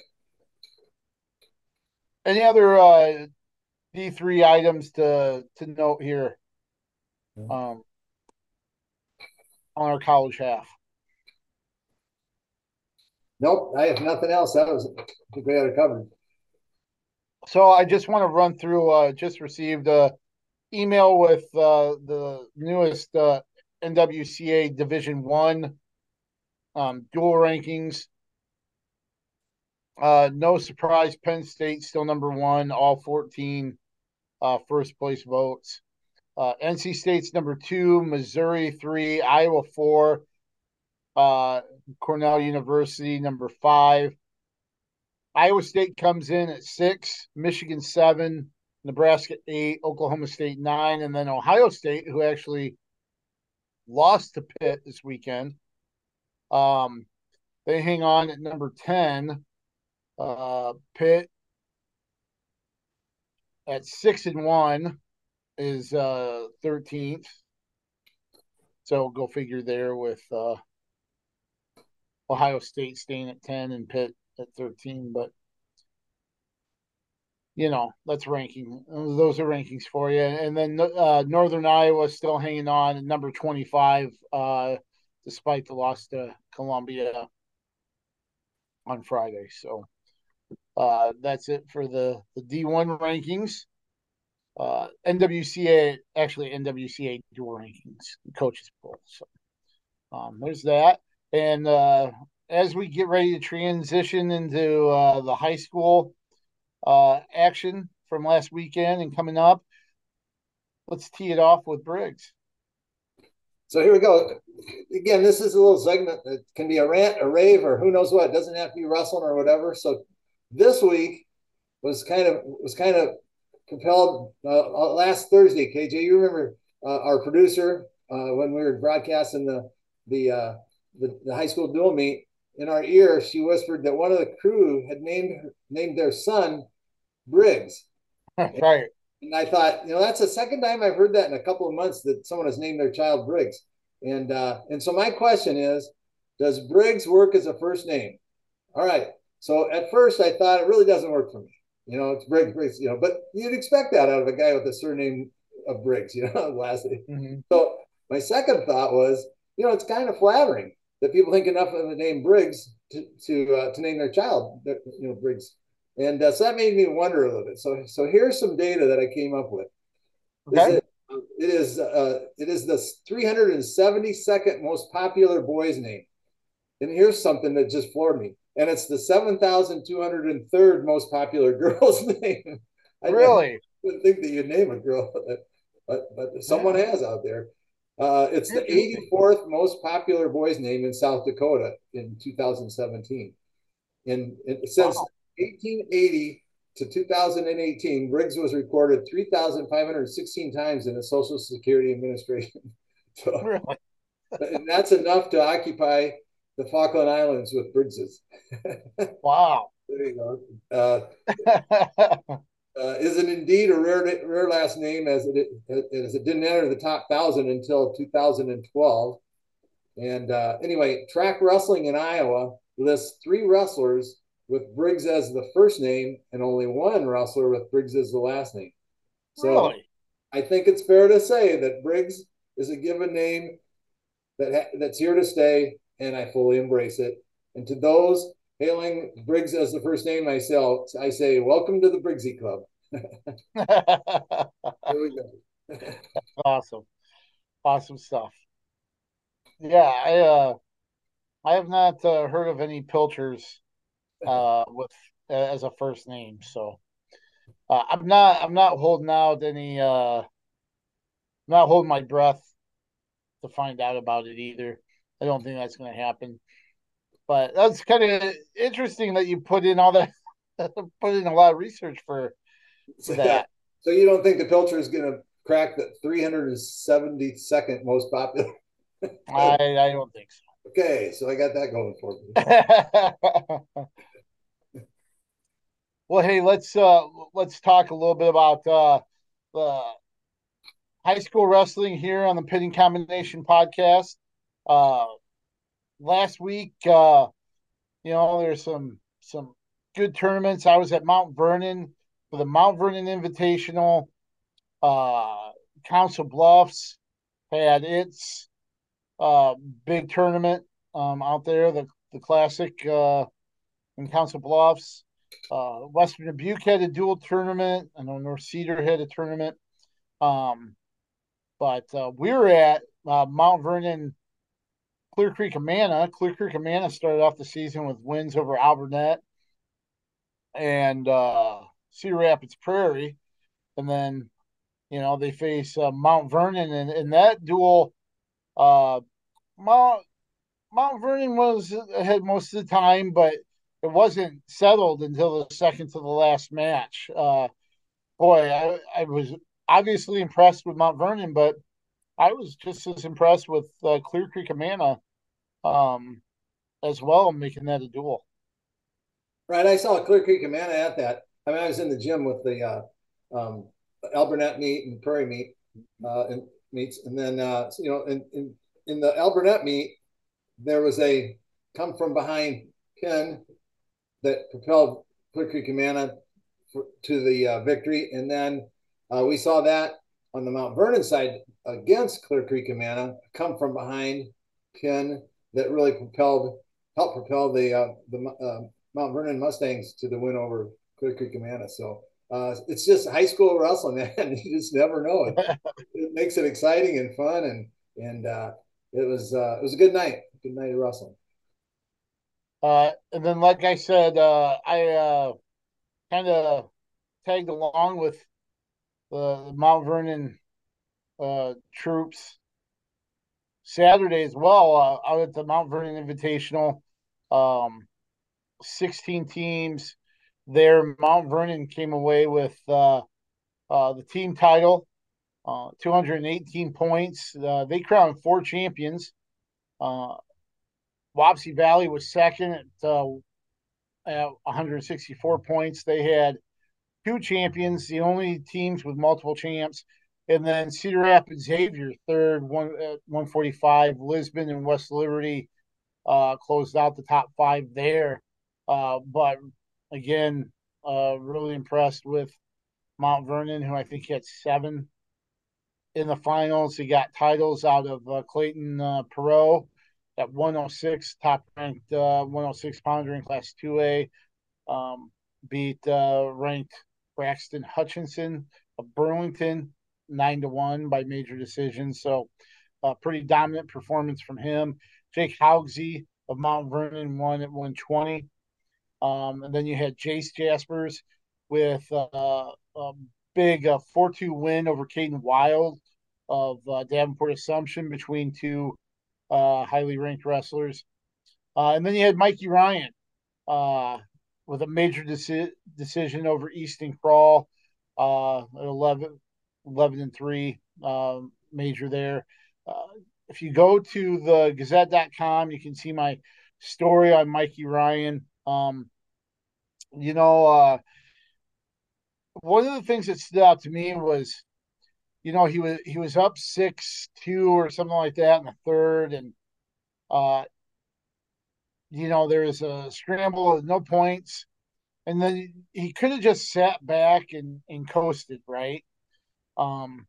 Any other uh, D three items to to note here um, on our college half? Nope, I have nothing else. That was I think we had it covered. So I just want to run through. Uh, just received a email with uh, the newest uh, NWCA Division One um, dual rankings. Uh, no surprise, Penn State still number one, all 14 uh, first place votes. Uh, NC State's number two, Missouri three, Iowa four, uh, Cornell University, number five. Iowa State comes in at six, Michigan seven, Nebraska eight, Oklahoma State nine, and then Ohio State, who actually lost to Pitt this weekend. Um, they hang on at number 10. Uh, Pitt at six and one is uh 13th. So go figure there with uh Ohio State staying at 10 and Pitt at 13. But you know, that's ranking. Those are rankings for you. And then uh, Northern Iowa still hanging on at number 25, uh, despite the loss to Columbia on Friday. So uh, that's it for the, the D1 rankings. Uh, NWCA, actually, NWCA dual rankings, coaches poll. So um, there's that. And uh, as we get ready to transition into uh, the high school uh, action from last weekend and coming up. Let's tee it off with Briggs. So here we go. Again, this is a little segment that can be a rant, a rave, or who knows what. It doesn't have to be wrestling or whatever. So this week was kind of was kind of compelled uh, uh last Thursday. KJ, you remember uh, our producer uh, when we were broadcasting the the, the the high school dual meet in our ear. She whispered that one of the crew had named named their son Briggs. right. And I thought, you know, that's the second time I've heard that in a couple of months that someone has named their child Briggs. And uh, and so my question is, does Briggs work as a first name? All right. So at first I thought it really doesn't work for me. You know, it's Briggs, Briggs, you know, but you'd expect that out of a guy with a surname of Briggs, you know, last name. Mm-hmm. So my second thought was, you know, it's kind of flattering that people think enough of the name Briggs to to, uh, to name their child, you know, Briggs. And uh, so that made me wonder a little bit. So, so here's some data that I came up with. Okay. It, it is uh, it is the 372nd most popular boy's name, and here's something that just floored me. And it's the 7,203rd most popular girl's name. I really? didn't think that you'd name a girl, but but someone yeah. has out there. Uh, it's the 84th most popular boy's name in South Dakota in 2017. And, and since wow. 1880 to 2018, Briggs was recorded 3,516 times in the Social Security Administration. so, really? and that's enough to occupy the Falkland Islands with Briggses. wow. There you go. Uh, uh, is it indeed a rare rare last name as it as it didn't enter the top thousand until 2012. And uh, anyway, track wrestling in Iowa lists three wrestlers with Briggs as the first name and only one wrestler with Briggs as the last name. So really? I think it's fair to say that Briggs is a given name that ha- that's here to stay, and I fully embrace it. And to those hailing Briggs as the first name myself, I say, welcome to the Briggsy Club. We go. awesome. Awesome stuff. Yeah, I uh I have not uh, heard of any pilchers uh with as a first name, so uh, I'm not I'm not holding out any uh I'm not holding my breath to find out about it either. I don't think that's going to happen. But that's kind of interesting that you put in all that, put in a lot of research for, for that. So you don't think the Pilcher is going to crack the 372nd most popular? I, I don't think so. Okay, so I got that going for me. well, hey, let's uh let's talk a little bit about uh the high school wrestling here on the Pinning Combination podcast. Uh last week, uh, you know, there's some some good tournaments. I was at Mount Vernon for the Mount Vernon Invitational. Uh, Council Bluffs had its uh, big tournament um, out there, the the classic uh, in Council Bluffs. Uh, Western Dubuque had a dual tournament. I know North Cedar had a tournament. Um, but uh, we were at uh, Mount Vernon Clear Creek Amana. Clear Creek Amana started off the season with wins over Alburnett and uh, Cedar Rapids Prairie, and then you know they face uh, Mount Vernon, and in that duel, uh, Mount Mount Vernon was ahead most of the time, but it wasn't settled until the second to the last match. Uh, boy, I, I was obviously impressed with Mount Vernon, but I was just as impressed with uh, Clear Creek Amana um, as well, making that a duel. Right. I saw Clear Creek Amana at that. I mean, I was in the gym with the uh, um, Alburnett meet and Prairie meet uh, and meets, and then uh, you know, in, in in the Alburnett meet, there was a come from behind pin that propelled Clear Creek Amana to the uh, victory, and then uh, we saw that on the Mount Vernon side against Clear Creek Amana, come from behind pin that really propelled helped propel the uh, the uh, Mount Vernon Mustangs to the win over Clear Creek Amana. So uh, it's just high school wrestling, man. you just never know. It, it makes it exciting and fun, and and uh, it was uh, it was a good night, good night of wrestling. Uh, and then, like I said, uh, I uh, kind of tagged along with the Mount Vernon uh, troops Saturday as well uh, out at the Mount Vernon Invitational. Um, 16 teams there. Mount Vernon came away with uh, uh, the team title, uh, 218 points. Uh, they crowned four champions. Uh, Wapsie Valley was second at, at 164 points. They had two champions, the only teams with multiple champs. And then Cedar Rapids Xavier, third, one at 145. Lisbon and West Liberty uh, closed out the top five there. Uh, but again, uh, really impressed with Mount Vernon, who I think had seven in the finals. He got titles out of uh, Clayton uh, Perot at 106, top ranked uh, 106 pounder in Class 2A. Um, beat uh, ranked Braxton Hutchinson of Burlington nine to one by major decision. So, a uh, pretty dominant performance from him. Jake Haugsey of Mount Vernon won at 120. Um, and then you had Jace Jaspers with uh, a big uh, 4 2 win over Caden Wild of uh, Davenport Assumption between two uh, highly ranked wrestlers. Uh, and then you had Mikey Ryan uh, with a major deci- decision over Easton Crawl uh, at 11, 11 and 3 um, major there. Uh, if you go to the gazette.com, you can see my story on Mikey Ryan. Um, you know, uh, one of the things that stood out to me was, you know, he was he was up six two or something like that in the third, and uh, you know, there's a scramble, of no points, and then he could have just sat back and and coasted, right? Um,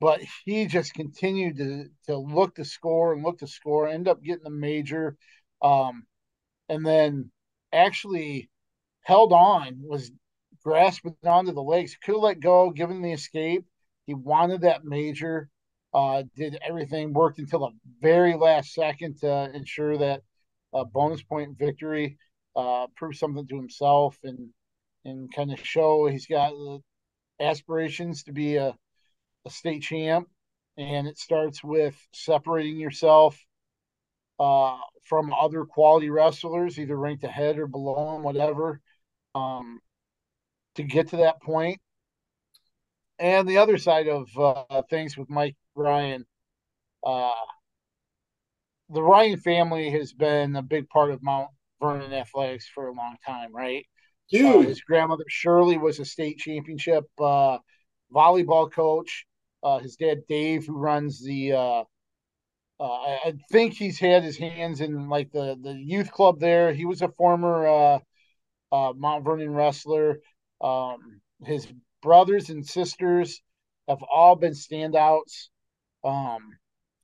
but he just continued to to look to score and look to score, end up getting the major, um, and then actually held on, was grasping onto the legs, could have let go, given the escape. He wanted that major, uh, did everything, worked until the very last second to ensure that a bonus point victory, uh, prove something to himself and and kind of show he's got aspirations to be a, a state champ. And it starts with separating yourself uh, from other quality wrestlers, either ranked ahead or below them, whatever, um, to get to that point. And the other side of uh, things with Mike Ryan, uh, the Ryan family has been a big part of Mount Vernon athletics for a long time, right? Huge. Uh, his grandmother Shirley was a state championship uh, volleyball coach. Uh, his dad Dave, who runs the, uh, I think he's had his hands in like the the youth club there. He was a former uh, Mount Vernon wrestler. Um, his brothers and sisters have all been standouts. Um,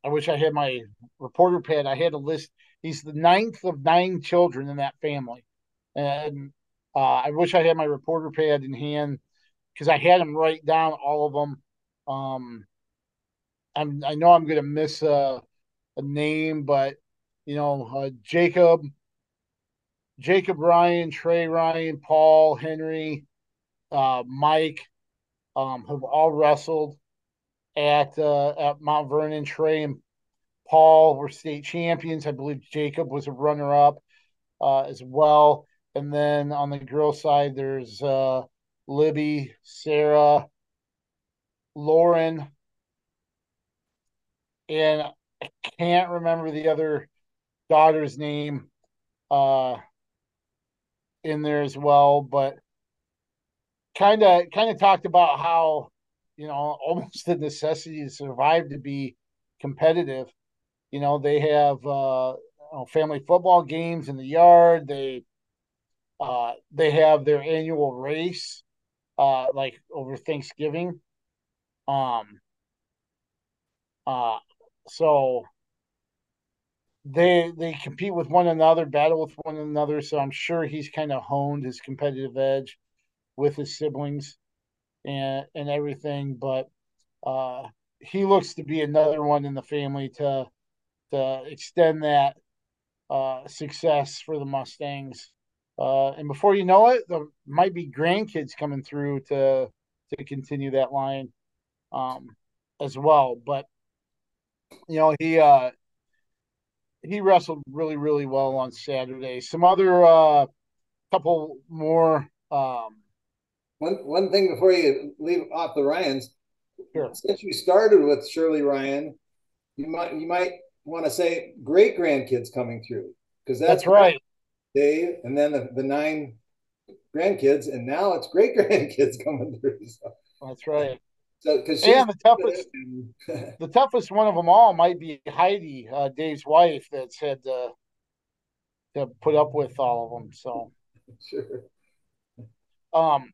I wish I had my reporter pad. I had a list. He's the ninth of nine children in that family, and uh, I wish I had my reporter pad in hand because I had him write down all of them. Um, I'm, I know I'm going to miss a, a name, but you know, uh, Jacob Jacob Ryan, Trey Ryan, Paul, Henry, uh, Mike um, have all wrestled at uh, at Mount Vernon. Trey and Paul were state champions. I believe Jacob was a runner up uh, as well. And then on the girl side, there's uh, Libby, Sarah, Lauren, and I can't remember the other daughter's name uh, in there as well, but kind of kind of talked about how you know almost the necessity to survive to be competitive. You know, they have uh, family football games in the yard. They uh, they have their annual race uh, like over Thanksgiving. Um, uh, so they they compete with one another, battle with one another. So I'm sure he's kind of honed his competitive edge with his siblings and and everything. But uh, he looks to be another one in the family to to extend that uh, success for the Mustangs. Uh, and before you know it, there might be grandkids coming through to to continue that line um, as well. But you know, he uh, he wrestled really, really well on Saturday. Some other uh, couple more. Um, one one thing before you leave off the Ryans, sure. since you started with Shirley Ryan, you might you might want to say great grandkids coming through because that's, that's right. Dave, and then the, the nine grandkids, and now it's great grandkids coming through. So. That's right. So, because and the toughest, the toughest one of them all might be Heidi, uh, Dave's wife, that's had to to put up with all of them. So, sure. Um.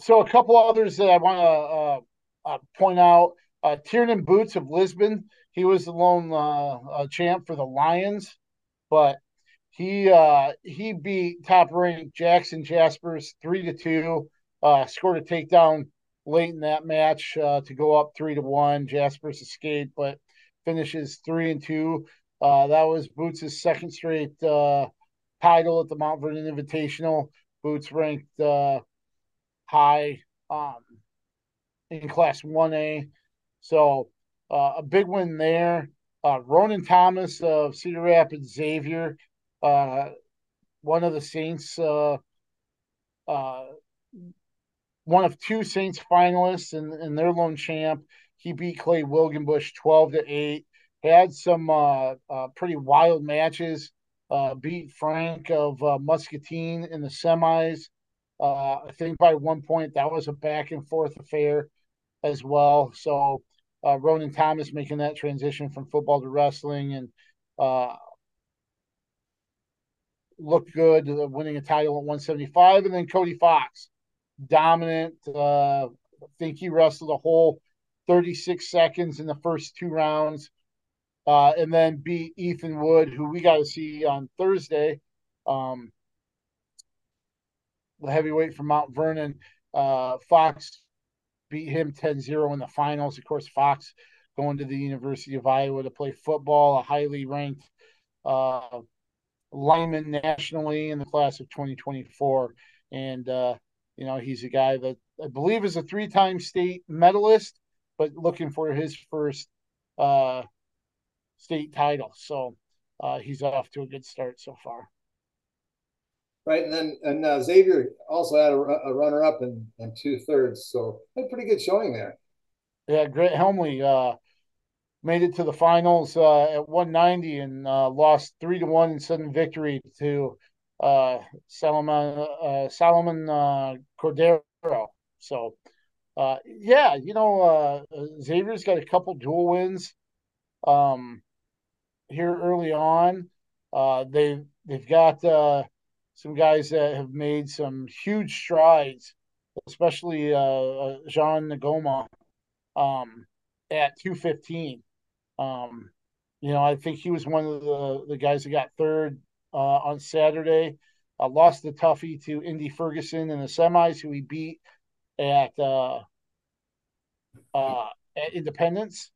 So a couple others that I want to uh, uh, point out: uh, Tiernan Boots of Lisbon. He was the lone uh, uh, champ for the Lions, but he uh, he beat top ranked Jackson Jaspers three to two. Uh, scored a takedown late in that match uh, to go up three to one. Jaspers escaped, but finishes three and two. Uh, that was Boots' second straight uh, title at the Mount Vernon Invitational. Boots ranked uh, high um, in Class 1A. So uh, a big win there. Uh, Ronan Thomas of Cedar Rapids Xavier, one of the Saints one of two Saints finalists and, and their lone champ. He beat Clay Wilgenbush 12 to 8. Had some uh, uh, pretty wild matches. Uh, beat Frank of uh, Muscatine in the semis. Uh, I think by one point that was a back and forth affair as well. So uh, Ronan Thomas making that transition from football to wrestling and looked good, winning a title at 175. And then Cody Fox dominant. Uh, I think he wrestled a whole 36 seconds in the first two rounds, uh, and then beat Ethan Wood, who we got to see on Thursday. Um, the heavyweight from Mount Vernon. Uh, Fox beat him 10 0 in the finals. Of course, Fox going to the University of Iowa to play football, a highly ranked uh, lineman nationally in the class of 2024. And uh, you know, he's a guy that I believe is a three time state medalist, but looking for his first uh, state title. So uh, he's off to a good start so far. Right, and then and uh, Xavier also had a, a runner up and, in two thirds, so had pretty good showing there. Yeah, Grant Helmley uh, made it to the finals uh, at 190 and uh, lost three to one in sudden victory to uh, Solomon uh, Solomon uh, Cordero. So, uh, yeah, you know, Xavier's got a couple dual wins um, here early on. They they've got some guys that have made some huge strides, especially Jean Nagoma um, at two fifteen. Um, you know, I think he was one of the the guys that got third uh, on Saturday. Uh, lost the toughie to Indy Ferguson in the semis, who he beat at uh, uh, at Independence.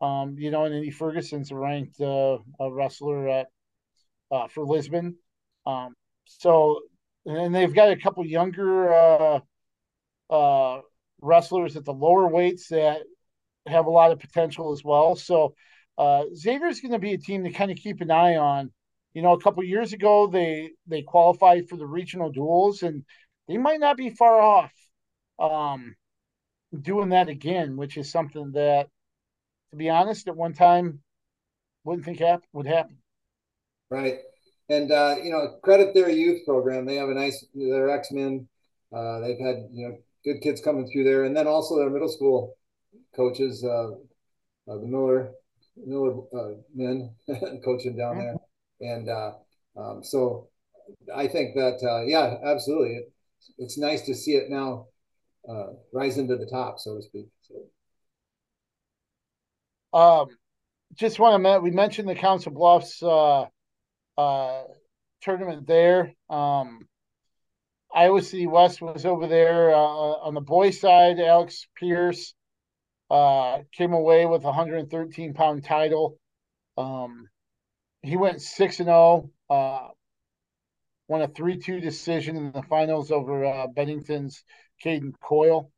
Um, you know, and Indy Ferguson's a ranked uh, a wrestler at uh, for Lisbon. Um, so, and they've got a couple younger uh, uh, wrestlers at the lower weights that have a lot of potential as well. So, uh, Xavier's going to be a team to kind of keep an eye on you know, a couple years ago they they qualified for the regional duels, and they might not be far off um, doing that again, which is something that, to be honest, at one time wouldn't think hap- would happen. Right. and uh, you know, credit their youth program. They have a nice their X Men. Uh, they've had you know good kids coming through there, and then also their middle school coaches, uh, uh the Miller Miller uh, men coaching down there, and uh, um, so I think that yeah, absolutely, it, it's nice to see it now rise into the top, so to speak. So. Um, just want to mention, we mentioned the Council Bluffs uh, tournament there. Um, Iowa City West was over there uh, on the boys' side. Alex Pierce uh, came away with a 113 pound title. Um, he went six and zero. Oh, uh, won a three two decision in the finals over uh, Bennington's Caden Coyle.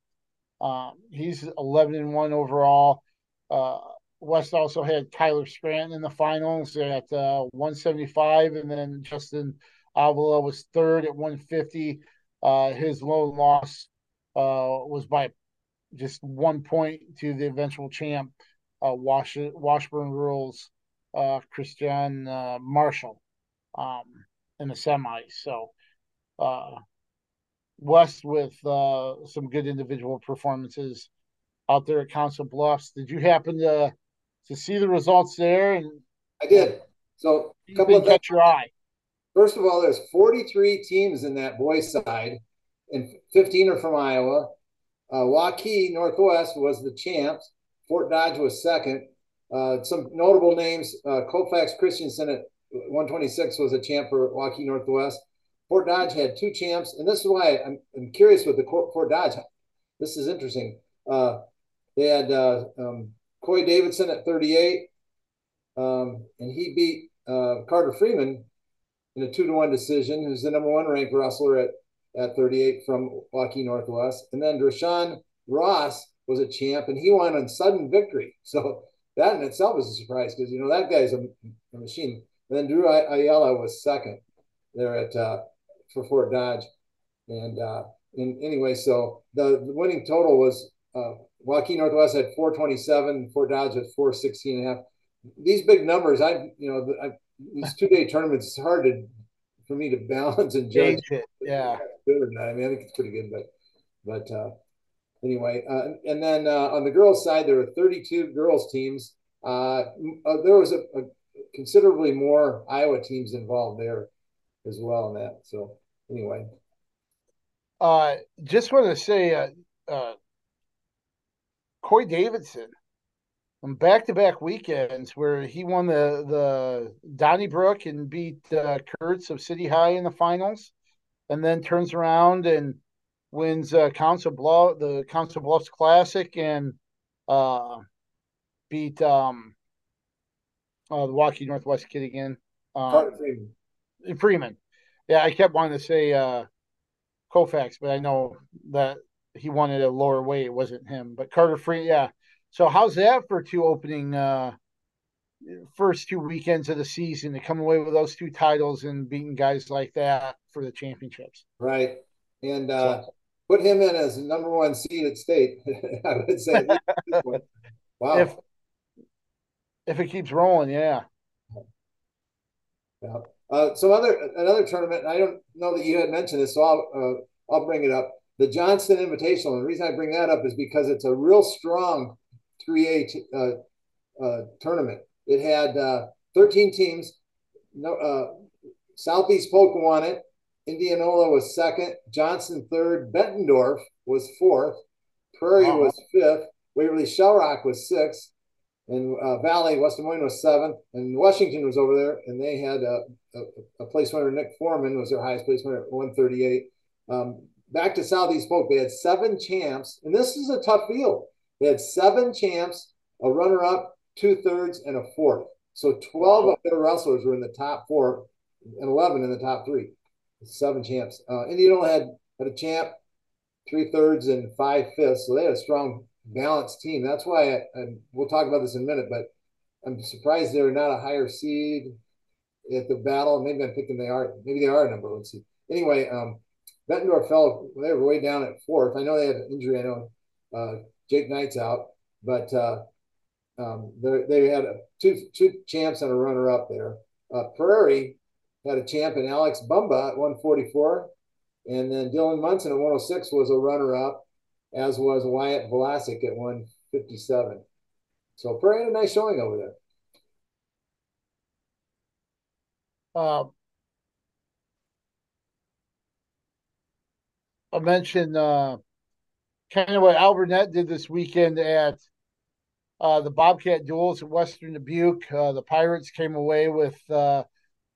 Um, he's 11 and one overall. Uh, West also had Tyler Scranton in the finals at uh, 175, and then Justin Avila was third at 150. Uh, his lone loss uh, was by just one point to the eventual champ, uh, Wash- Washburn Rural, uh, Christian uh, Marshall, um, in the semis. So, West with some good individual performances out there at Council Bluffs. Did you happen to to see the results there. And I did. So a couple of catch your eye. First of all, there's 43 teams in that boys side, and 15 are from Iowa. Uh, Waukee Northwest was the champs. Fort Dodge was second. Uh, some notable names: uh, Colfax Christensen at 126 was a champ for Waukee Northwest. Fort Dodge had two champs, and this is why I'm, I'm curious with the Fort Dodge. This is interesting. Uh, they had uh, um, Coy Davidson at 38. Um, and he beat uh, Carter Freeman in a two to one decision, who's the number one ranked wrestler at, at 38 from Waukee Northwest. And then Dreshaun Ross was a champ, and he won on sudden victory. So that in itself is a surprise because you know that guy's a, a machine. And then Drew Ayala was second there at uh, for Fort Dodge, and uh, and anyway, so the, the winning total was uh, Waukee Northwest had 427, Fort Dodge at 416 and a half. These big numbers, I you know, I, these two day tournaments, it's hard to for me to balance and judge. It, yeah, good or not. I mean, I think it's pretty good, but but uh, anyway, uh, and then uh, on the girls' side, there were 32 girls teams. Uh, uh, there was a, a, considerably more Iowa teams involved there as well in that. So anyway, uh, just want to say, uh, uh, Coy Davidson on back to back weekends where he won the the Donnybrook and beat uh, Kurtz of City High in the finals, and then turns around and wins uh, Council Bluff the Council Bluffs Classic and uh, beat um uh, the Waukee Northwest kid again. Um, Freeman. Freeman. Yeah, I kept wanting to say uh, Colfax, but I know that he wanted a lower weight. It wasn't him, but Carter Free. Yeah. So how's that for two opening uh first two weekends of the season to come away with those two titles and beating guys like that for the championships? Right. And uh so, put him in as number one seed at state. I would say. wow. If if it keeps rolling, yeah. Yeah. Uh, some other another tournament. I don't know that you had mentioned this, so I'll uh, I'll bring it up the Johnston Invitational. And the reason I bring that up is because it's a real strong 3A uh, uh, tournament. It had uh, 13 teams. No, uh, Southeast Polk won it. Indianola was second. Johnston third. Bettendorf was fourth. Prairie wow. was fifth. Waverly Shellrock was sixth. And uh, Valley, West Des Moines was seventh. And Washington was over there, and they had a, a, a place winner. Nick Foreman was their highest place winner at 138. Um, back to Southeast Polk, they had seven champs, and this is a tough field. They had seven champs, a runner up, two thirds, and a fourth. So 12 of their wrestlers were in the top four and 11 in the top three. Seven champs. Uh, Indianola had, had a champ, three thirds, and five fifths. So they had a strong, balanced team. That's why I, I, we'll talk about this in a minute, but I'm surprised they're not a higher seed at the battle. Maybe I'm thinking they are. Maybe they are a number one seed. Anyway, um, Bettendorf fell. They were way down at fourth. I know they had an injury. I know uh, Jake Knight's out, but uh, um, they had a, two two champs and a runner up there. Uh, Prairie had a champ in Alex Bumba at 144. And then Dylan Munson at 106 was a runner up, as was Wyatt Vlasic at 157. So Prairie had a nice showing over there. Uh, I mentioned uh, kind of what Alburnett did this weekend at uh, the Bobcat duels at Western Dubuque. Uh, the Pirates came away with uh,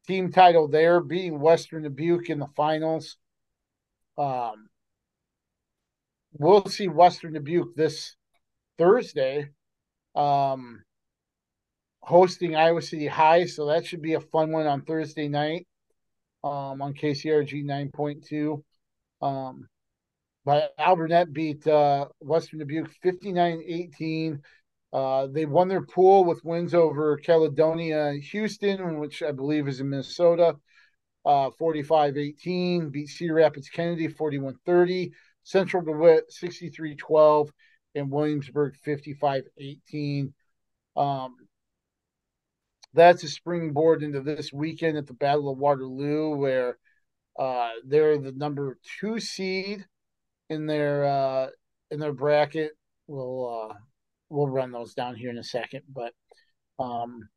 team title there, beating Western Dubuque in the finals. Um, we'll see Western Dubuque this Thursday, um, hosting Iowa City High. So that should be a fun one on Thursday night um, on KCRG 9.2. Um, but Al beat uh, Western Dubuque 59 18. Uh, they won their pool with wins over Caledonia Houston, which I believe is in Minnesota, uh, 45 18. Beat Cedar Rapids Kennedy 41 30. Central DeWitt 63 12. And Williamsburg 55 18. Um, that's a springboard into this weekend at the Battle of Waterloo, where uh, they're the number two seed in their uh, in their bracket. We'll uh, we'll run those down here in a second, but um,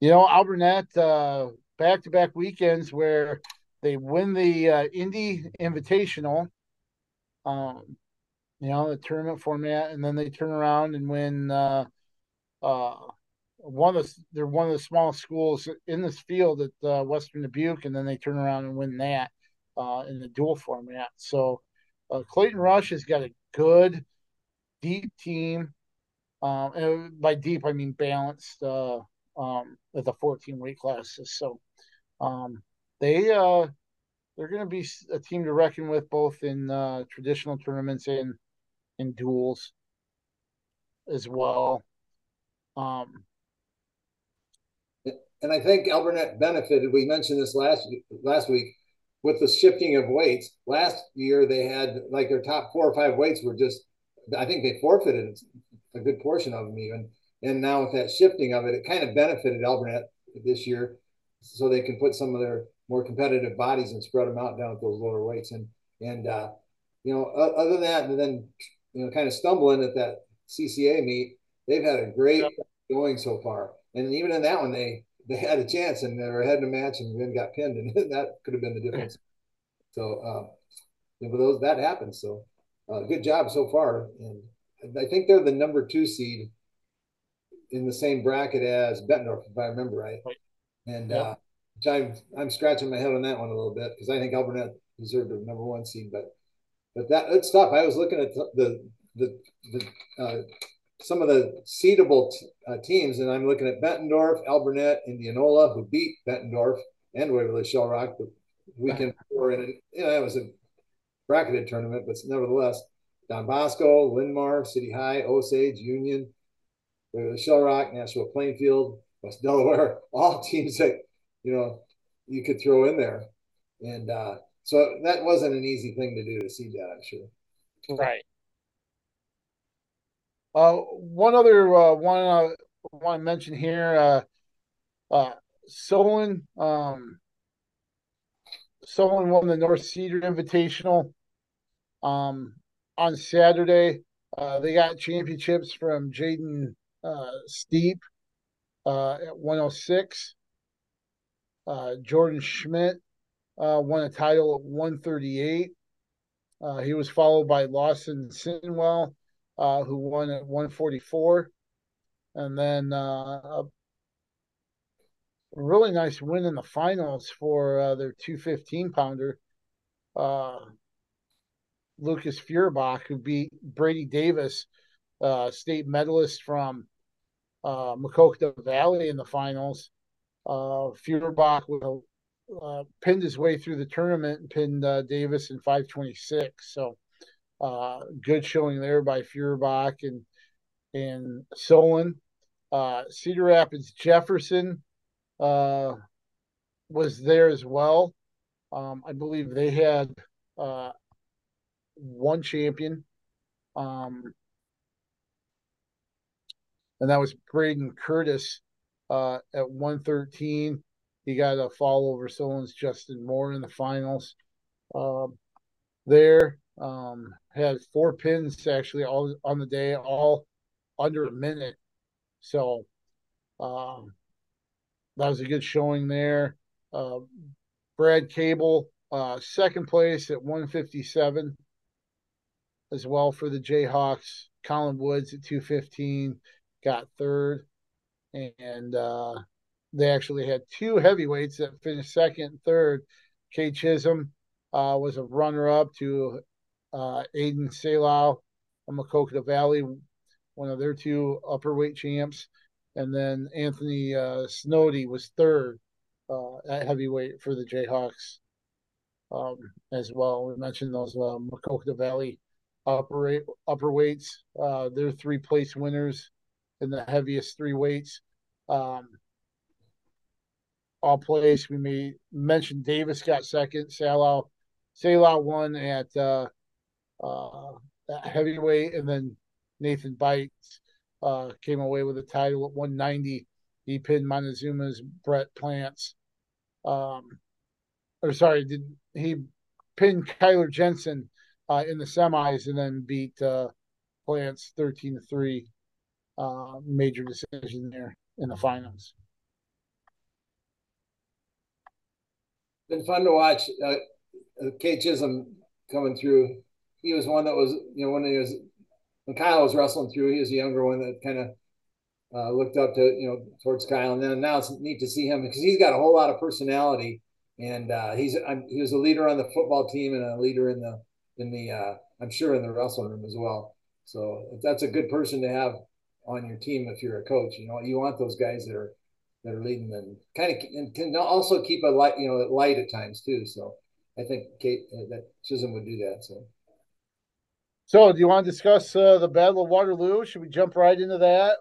you know, Al uh, back to back weekends where they win the uh, Indy Invitational, um, you know, the tournament format, and then they turn around and win. Uh, uh, one of the, they're one of the smallest schools in this field at uh, Western Dubuque, and then they turn around and win that uh, in the dual format. So uh, Clayton Rush has got a good, deep team. Um, and by deep, I mean balanced uh, um, the 14 weight classes. So um, they uh, they're going to be a team to reckon with both in uh, traditional tournaments and in duels as well. Um, and I think Alburnett benefited. We mentioned this last last week with the shifting of weights. Last year they had like their top four or five weights were just. I think they forfeited a good portion of them even. And now with that shifting of it, it kind of benefited Al this year, so they can put some of their more competitive bodies and spread them out down at those lower weights. And and uh, you know, other than that, and then you know, kind of stumbling at that CCA meet, they've had a great yep. going so far. And even in that one, they they had a chance and they were ahead in a match and then got pinned, and that could have been the difference. So, uh, you know, but those that happened. So, uh, good job so far, and I think they're the number two seed in the same bracket as Bettendorf, if I remember right. And yeah. uh, I'm I'm scratching my head on that one a little bit because I think Al deserved a number one seed, but but that it's tough. I was looking at the the the, the uh, some of the seedable t- uh, teams, and I'm looking at Bettendorf, Alburnett, Indianola, who beat Bettendorf and Waverly Shellrock the weekend before. And you know, it was a bracketed tournament, but nevertheless, Don Bosco, Linn-Mar, City High, Osage, Union, Waverly Shellrock, Nashua Plainfield, West Delaware, all teams that you know you could throw in there, and uh, so that wasn't an easy thing to do to see that. I'm sure. Right. Uh, one other uh, one I want to mention here, uh, uh, Solon, um, Solon won the North Cedar Invitational um, on Saturday. Uh, they got championships from Jaden uh, Steep uh, at 106. Uh, Jordan Schmidt uh, won a title at 138. Uh, he was followed by Lawson Sinwell uh, who won at 144. And then uh, a really nice win in the finals for uh, their 215 pounder, uh, Lucas Feuerbach, who beat Brady Davis, uh, state medalist from uh, Maquoketa Valley in the finals. Uh, Feuerbach will, uh, pinned his way through the tournament and pinned uh, Davis in 526. So uh, good showing there by Feuerbach and and Solon. Uh, Cedar Rapids Jefferson uh, was there as well. Um, I believe they had uh, one champion, um, and that was Braden Curtis uh, at 113. he got a fall over Solon's Justin Moore in the finals. Um, there um, had four pins actually all on the day, all under a minute. So um, that was a good showing there. Uh, Brad Cable, uh, second place at 157 as well for the Jayhawks. Colin Woods at 215 got third. And uh, they actually had two heavyweights that finished second and third. Kay Chisholm uh, was a runner up to uh, Aiden Salau from Valley, one of their two upper weight champs. And then Anthony uh, Snowdy was third uh, at heavyweight for the Jayhawks um, as well. We mentioned those uh, Maquoketa Valley upper, upper weights. Uh, they're three place winners in the heaviest three weights. Um, all place. We may mention Davis got second. Salau, Salau won at uh, uh, heavyweight, and then Nathan Bites uh, came away with the title at 190. He pinned Montezuma's Brett Plants. Um, or sorry, did he pinned Kyler Jensen uh, in the semis and then beat uh, Plants 13 to 3. Uh, major decision there in the finals. Been fun to watch. Uh, Kate Chisholm coming through. He was one that was, you know, when he was when Kyle was wrestling through, he was a younger one that kind of uh, looked up to, you know, towards Kyle. And then now it's neat to see him because he's got a whole lot of personality, and uh, he's I'm, he was a leader on the football team and a leader in the in the uh, I'm sure in the wrestling room as well. So that's a good person to have on your team if you're a coach. You know, you want those guys that are that are leading and kind of and can also keep a light, you know, light at times too. So I think Kate uh, that Chisholm would do that. So. So, do you want to discuss uh, the Battle of Waterloo? Should we jump right into that?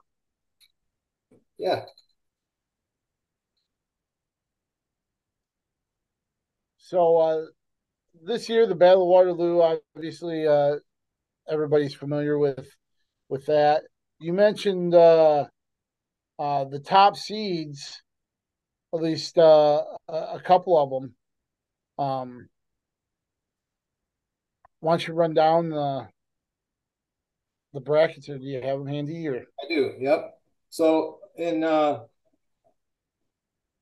Yeah. So, uh, this year, the Battle of Waterloo, obviously, uh, everybody's familiar with with that. You mentioned uh, uh, the top seeds, at least uh, a couple of them. Um, why don't you run down the the brackets, or do you have them handy? Or I do. Yep. So in uh,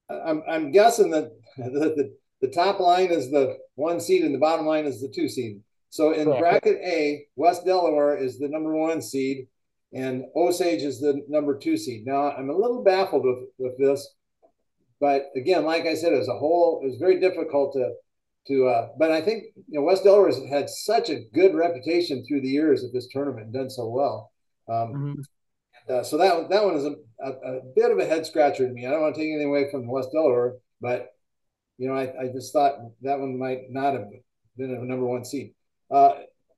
I'm I'm guessing that the, the the top line is the one seed and the bottom line is the two seed. So in Correct. bracket A, West Delaware is the number one seed, and Osage is the number two seed. Now I'm a little baffled with with this, but again, like I said, as a whole, it was very difficult to to. Uh, but I think you know West Delaware has had such a good reputation through the years of this tournament and done so well. Um, mm-hmm. uh, so that that one is a, a, a, bit of a head scratcher to me. I don't want to take anything away from West Delaware, but you know, I, I just thought that one might not have been a number one seed. Uh,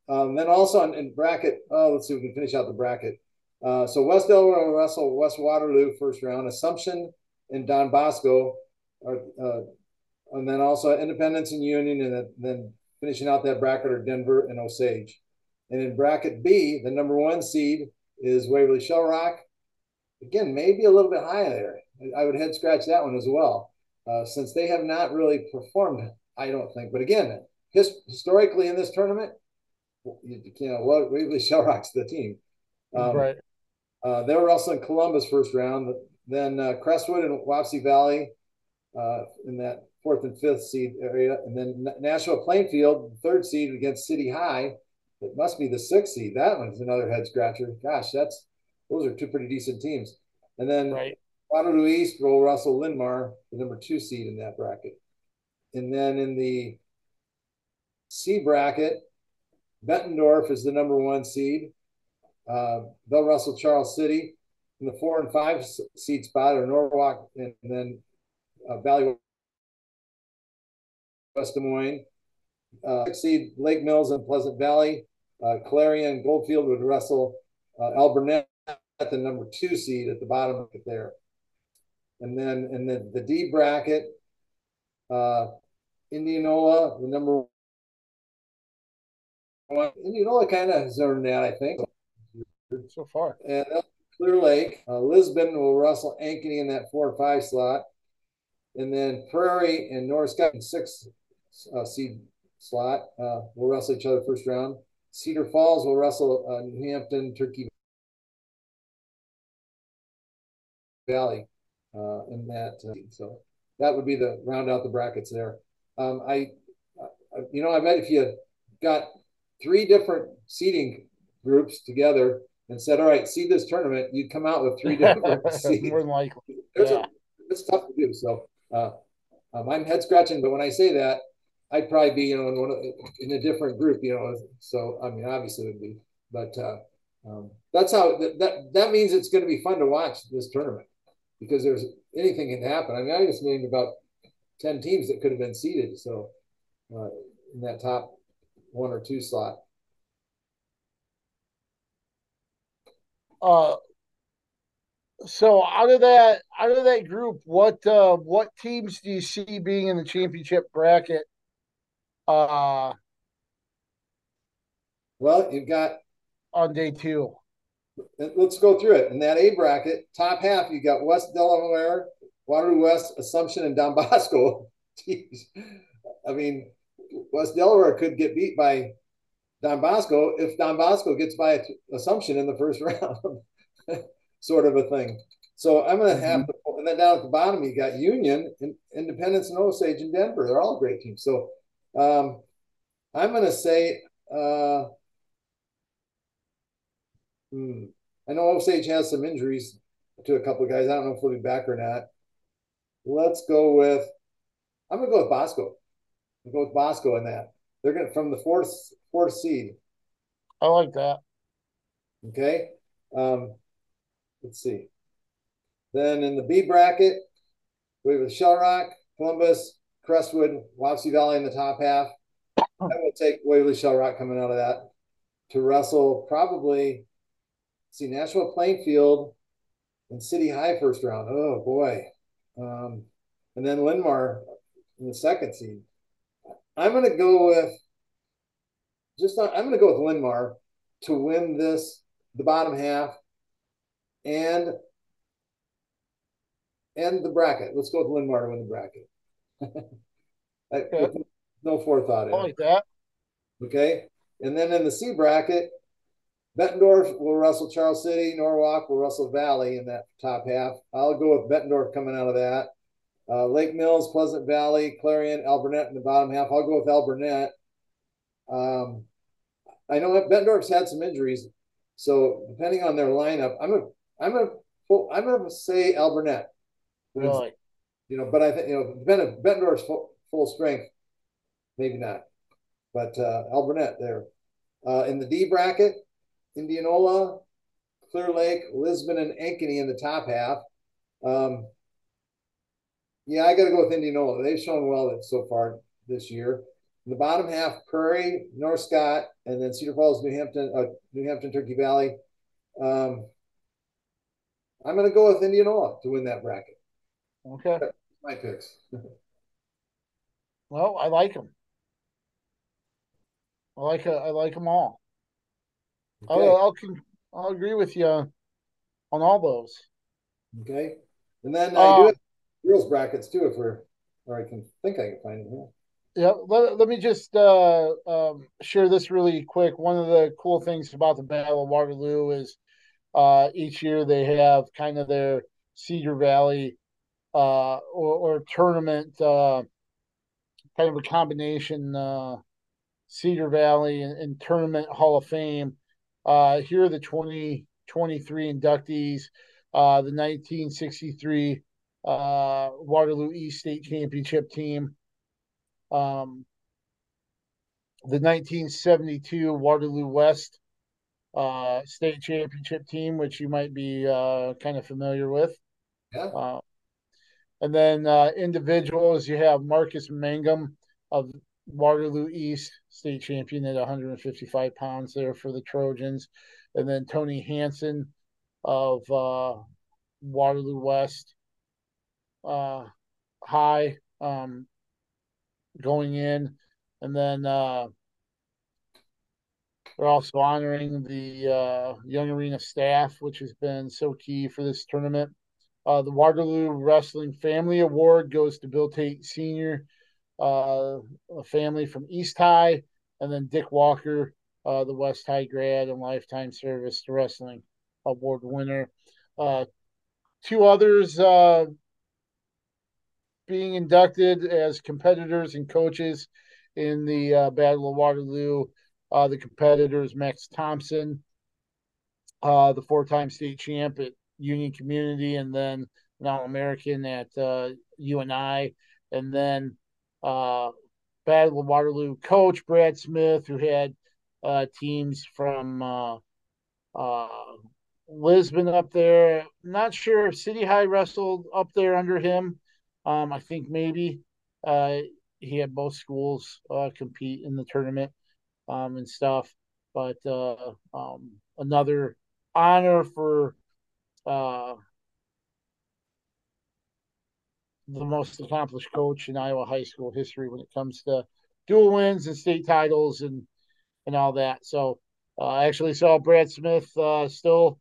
um, then also in, in, bracket, oh, let's see if we can finish out the bracket. Uh, so West Delaware will wrestle West Waterloo first round, Assumption and Don Bosco, are, uh, and then also Independence and Union, and then finishing out that bracket are Denver and Osage. And in bracket B, the number one seed is Waverly Shell Rock. Again, maybe a little bit higher there. I would head scratch that one as well, uh, since they have not really performed, I don't think. But again, his, historically in this tournament, you, you know, Waverly Shell Rock's the team. Um, right. Uh, they were also in Columbus first round, then uh, Crestwood and Wapsie Valley uh, in that fourth and fifth seed area, and then Nashua Plainfield, third seed against City High. It must be the sixth seed. That one's another head scratcher. Gosh, that's those are two pretty decent teams. And then right. Waterloo East will Russell Linn-Mar, the number two seed in that bracket. And then in the C bracket, Bettendorf is the number one seed. Uh, they'll wrestle Charles City. In the four and five seed spot are Norwalk and then uh, Valley West Des Moines. Uh, six seed Lake Mills and Pleasant Valley. Uh, Clarion Goldfield would wrestle uh, Alburnett at the number two seed at the bottom of it there. And then in the, the D bracket, uh, Indianola, the number one. Indianola kind of has earned that, I think. So far. And Clear Lake, uh, Lisbon will wrestle Ankeny in that four or five slot. and then Prairie and North Scott in sixth uh, seed slot uh, will wrestle each other first round. Cedar Falls will wrestle uh, New Hampton, Turkey Valley uh, in that. Uh, so that would be the round out the brackets there. Um, I, I, you know, I bet if you got three different seeding groups together and said, "All right, seed this tournament," you'd come out with three different seeds. More than likely, yeah. A, it's tough to do. So uh, um, I'm head scratching, but when I say that, I'd probably be, you know, in, one of, in a different group, you know. So I mean, obviously it would be, but uh, um, that's how that, that that means it's going to be fun to watch this tournament because there's anything can happen. I mean, I just named about ten teams that could have been seeded, so uh, in that top one or two slot. Uh, so out of that out of that group, what uh, what teams do you see being in the championship bracket uh, well, you've got on day two. Let's go through it. In that A bracket, top half, you got West Delaware, Waterloo West, Assumption, and Don Bosco. Jeez. I mean, West Delaware could get beat by Don Bosco if Don Bosco gets by Assumption in the first round, sort of a thing. So I'm going to have to, and then down at the bottom, you got Union, Independence, and Osage, and Denver. They're all great teams. So um, I'm going to say, uh, hmm, I know Osage has some injuries to a couple of guys. I don't know if they'll be back or not. Let's go with, I'm going to go with Bosco. I'll go with Bosco in that. They're going to, from the fourth, fourth seed. I like that. Okay. Um, let's see. Then in the B bracket, we have Shell Rock, Columbus, Crestwood, Wapsie Valley in the top half. I will take Waverly Shell Rock coming out of that to wrestle probably see Nashua Plainfield and City High first round. Oh boy. Um, and then Linn-Mar in the second seed. I'm gonna go with just not, I'm gonna go with Linn-Mar to win this the bottom half and and the bracket. Let's go with Linn-Mar to win the bracket. Okay. No forethought in like that. Okay. And then in the C bracket, Bettendorf will wrestle Charles City. Norwalk will wrestle Valley in that top half. I'll go with Bettendorf coming out of that. Uh, Lake Mills, Pleasant Valley, Clarion, Alburnett in the bottom half. I'll go with Alburnett. Um, I know Bettendorf's had some injuries, so depending on their lineup, I'm gonna I'm gonna I'm gonna say Alburnett. Really? You know, but I think you know, depending Bettendorf's full, full strength, maybe not. But uh, Alburnett there. Uh, in the D bracket, Indianola, Clear Lake, Lisbon, and Ankeny in the top half. Um, yeah, I got to go with Indianola. They've shown well so far this year. In the bottom half, Prairie, North Scott, and then Cedar Falls, New Hampton, uh, New Hampton, Turkey Valley. Um, I'm going to go with Indianola to win that bracket. Okay. My picks. well, I like them. I like uh, I like them all. Okay. I'll, I'll I'll agree with you on all those. Okay, and then I do have girls brackets too, if we're or I can think I can find it here. Yeah, let, let me just uh, um, share this really quick. One of the cool things about the Battle of Waterloo is uh, each year they have kind of their Cedar Valley uh, or, or tournament, uh, kind of a combination uh, Cedar Valley and, and, Tournament Hall of Fame. Uh, here are the 2023 inductees. Uh, the 1963 uh, Waterloo East State Championship team. Um, the 1972 Waterloo West uh, State Championship team, which you might be uh, kind of familiar with. Yeah. And then uh, individuals, you have Marcus Mangum of Waterloo East, state champion at 155 pounds there for the Trojans. And then Tony Hanson of uh, Waterloo West uh, High um, going in. And then uh, we're also honoring the uh, Young Arena staff, which has been so key for this tournament. Uh, the Waterloo Wrestling Family Award goes to Bill Tate Sr., uh, a family from East High, and then Dick Walker, uh, the West High grad and lifetime service to wrestling award winner. Uh, two others uh, being inducted as competitors and coaches in the uh, Battle of Waterloo. The competitors Max Thompson, the four-time state champ at Union Community, and then an All-American at uh, UNI, and then uh, Battle of Waterloo coach Brad Smith, who had uh, teams from uh, uh, Lisbon up there. Not sure if City High wrestled up there under him. Um, I think maybe uh, he had both schools compete in the tournament um, and stuff. But um, another honor for uh, the most accomplished coach in Iowa high school history when it comes to dual wins and state titles and and all that. So uh, I actually saw Brad Smith uh, still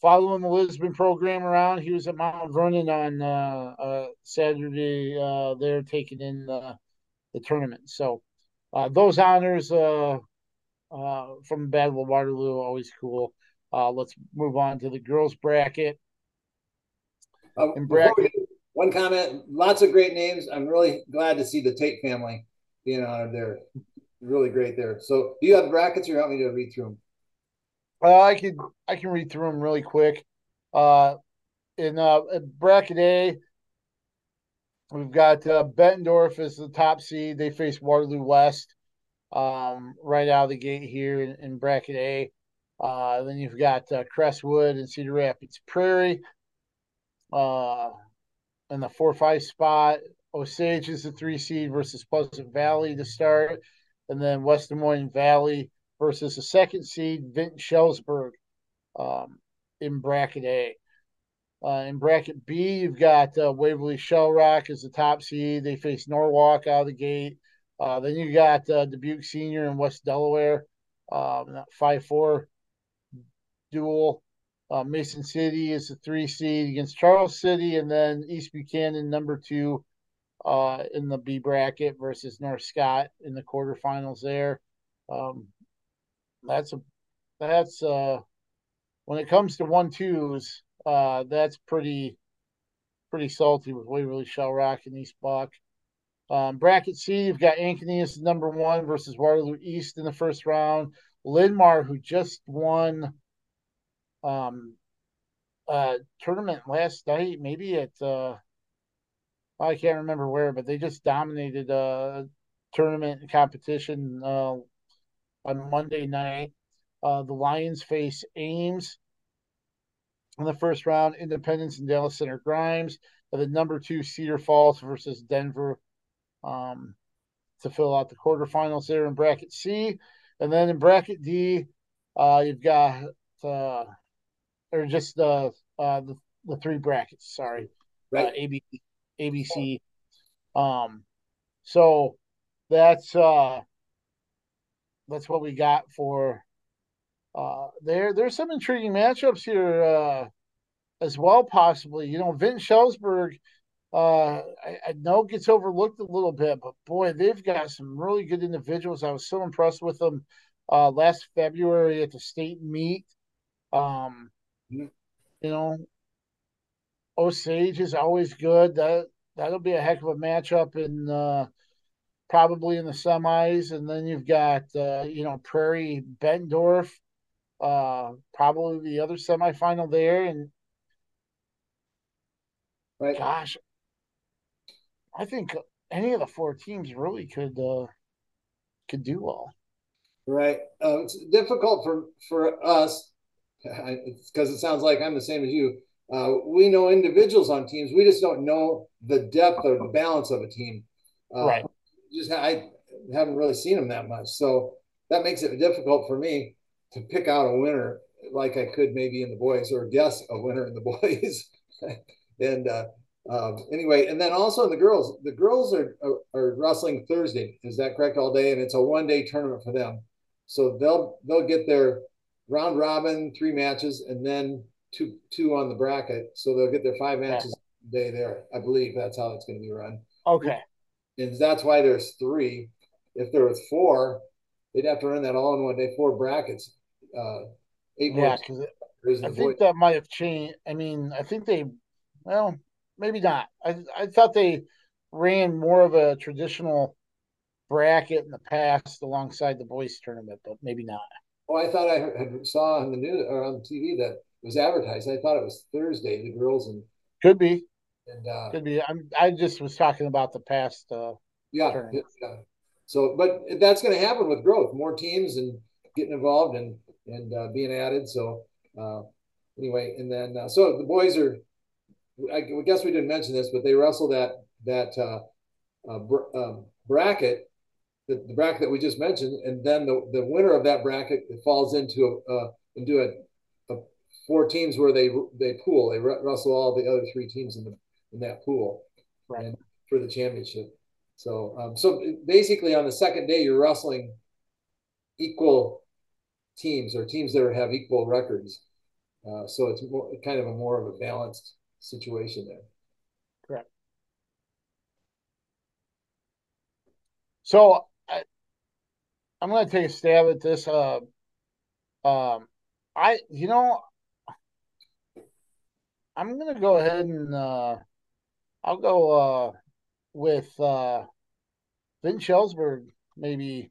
following the Lisbon program around. He was at Mount Vernon on uh, uh Saturday uh, there taking in the, the tournament. So uh, those honors uh uh from Battle of Waterloo always cool. Let's move on to the girls bracket. Um, bracket one comment lots of great names. I'm really glad to see the Tate family being honored there. Really great there. So, do you have brackets or you want me to read through them? Uh, I can I can read through them really quick. Uh, in uh, bracket A, we've got uh, Bettendorf as the top seed. They face Waterloo West um, right out of the gate here in, in bracket A. Uh, then you've got uh, Crestwood and Cedar Rapids Prairie. Uh, in the four five spot. Osage is the three seed versus Pleasant Valley to start, and then West Des Moines Valley versus the second seed Vinton Shellsburg um, in bracket A. Uh, in bracket B, you've got uh, Waverly Shell Rock as the top seed. They face Norwalk out of the gate. Uh, then you got uh, Dubuque Senior and West Delaware, um, five four duel. Uh, Mason City is the three seed against Charles City, and then East Buchanan number two uh, in the B bracket versus North Scott in the quarterfinals. There, um, that's a that's uh when it comes to one twos, uh, that's pretty pretty salty with Waverly Shell Rock and East Buck. Um, bracket C, you've got Ankeny as number one versus Waterloo East in the first round. Linn-Mar, who just won um uh tournament last night, maybe at uh I can't remember where, but they just dominated uh tournament competition uh on Monday night. Uh the Lions face Ames in the first round, Independence and Dallas Center Grimes, and the number two Cedar Falls versus Denver um to fill out the quarterfinals there in bracket C. And then in bracket D, uh, you've got uh, or just the uh the, the three brackets. Sorry, right? Uh, ABC, ABC. Um, so that's uh that's what we got for uh there. There's some intriguing matchups here uh as well, possibly. You know, Vinton Shellsburg. Uh, I, I, know gets overlooked a little bit, but boy, they've got some really good individuals. I was so impressed with them uh, last February at the state meet. Um, you know, Osage is always good. That that'll be a heck of a matchup in uh, probably in the semis, and then you've got uh, you know Prairie Bettendorf, uh, probably the other semifinal there, and right. gosh, I think any of the four teams really could uh, could do well. Right, uh, it's difficult for for us because it sounds like I'm the same as you. Uh, we know individuals on teams. We just don't know the depth or the balance of a team. Uh, right. Just I haven't really seen them that much, so that makes it difficult for me to pick out a winner like I could maybe in the boys or guess a winner in the boys. and uh, um, anyway, and then also in the girls, the girls are, are, are wrestling Thursday. Is that correct? All day, and it's a one day tournament for them. So they'll they'll get their round robin, three matches, and then two two on the bracket, so they'll get their five matches yeah. day there. I believe that's how it's going to be run. Okay, and that's why there's three. If there was four, they'd have to run that all in one day, four brackets. Uh, eight yeah, because I think that might have changed. I mean, I think they, well, maybe not. I I thought they ran more of a traditional bracket in the past alongside the boys tournament, but maybe not. Oh, I thought I had saw on the news or on TV that it was advertised. I thought it was Thursday, the girls and could be, and uh, could be. I'm I just was talking about the past. Uh, yeah, yeah. So, but that's going to happen with growth, more teams and getting involved and and uh, being added. So, uh, anyway, and then uh, so the boys are. I guess we didn't mention this, but they wrestle that that uh, uh, br- um, bracket the, the, bracket that we just mentioned, and then the, the winner of that bracket falls into a uh, into a, a, four teams where they they pool. They wrestle all the other three teams in the in that pool, right. and for the championship. So um, so basically, on the second day, you're wrestling equal teams or teams that have equal records. Uh, so it's more, kind of a more of a balanced situation there. Correct. So I'm gonna take a stab at this. Uh, um, I you know, I'm gonna go ahead and uh, I'll go uh with uh Vinton Shellsburg maybe.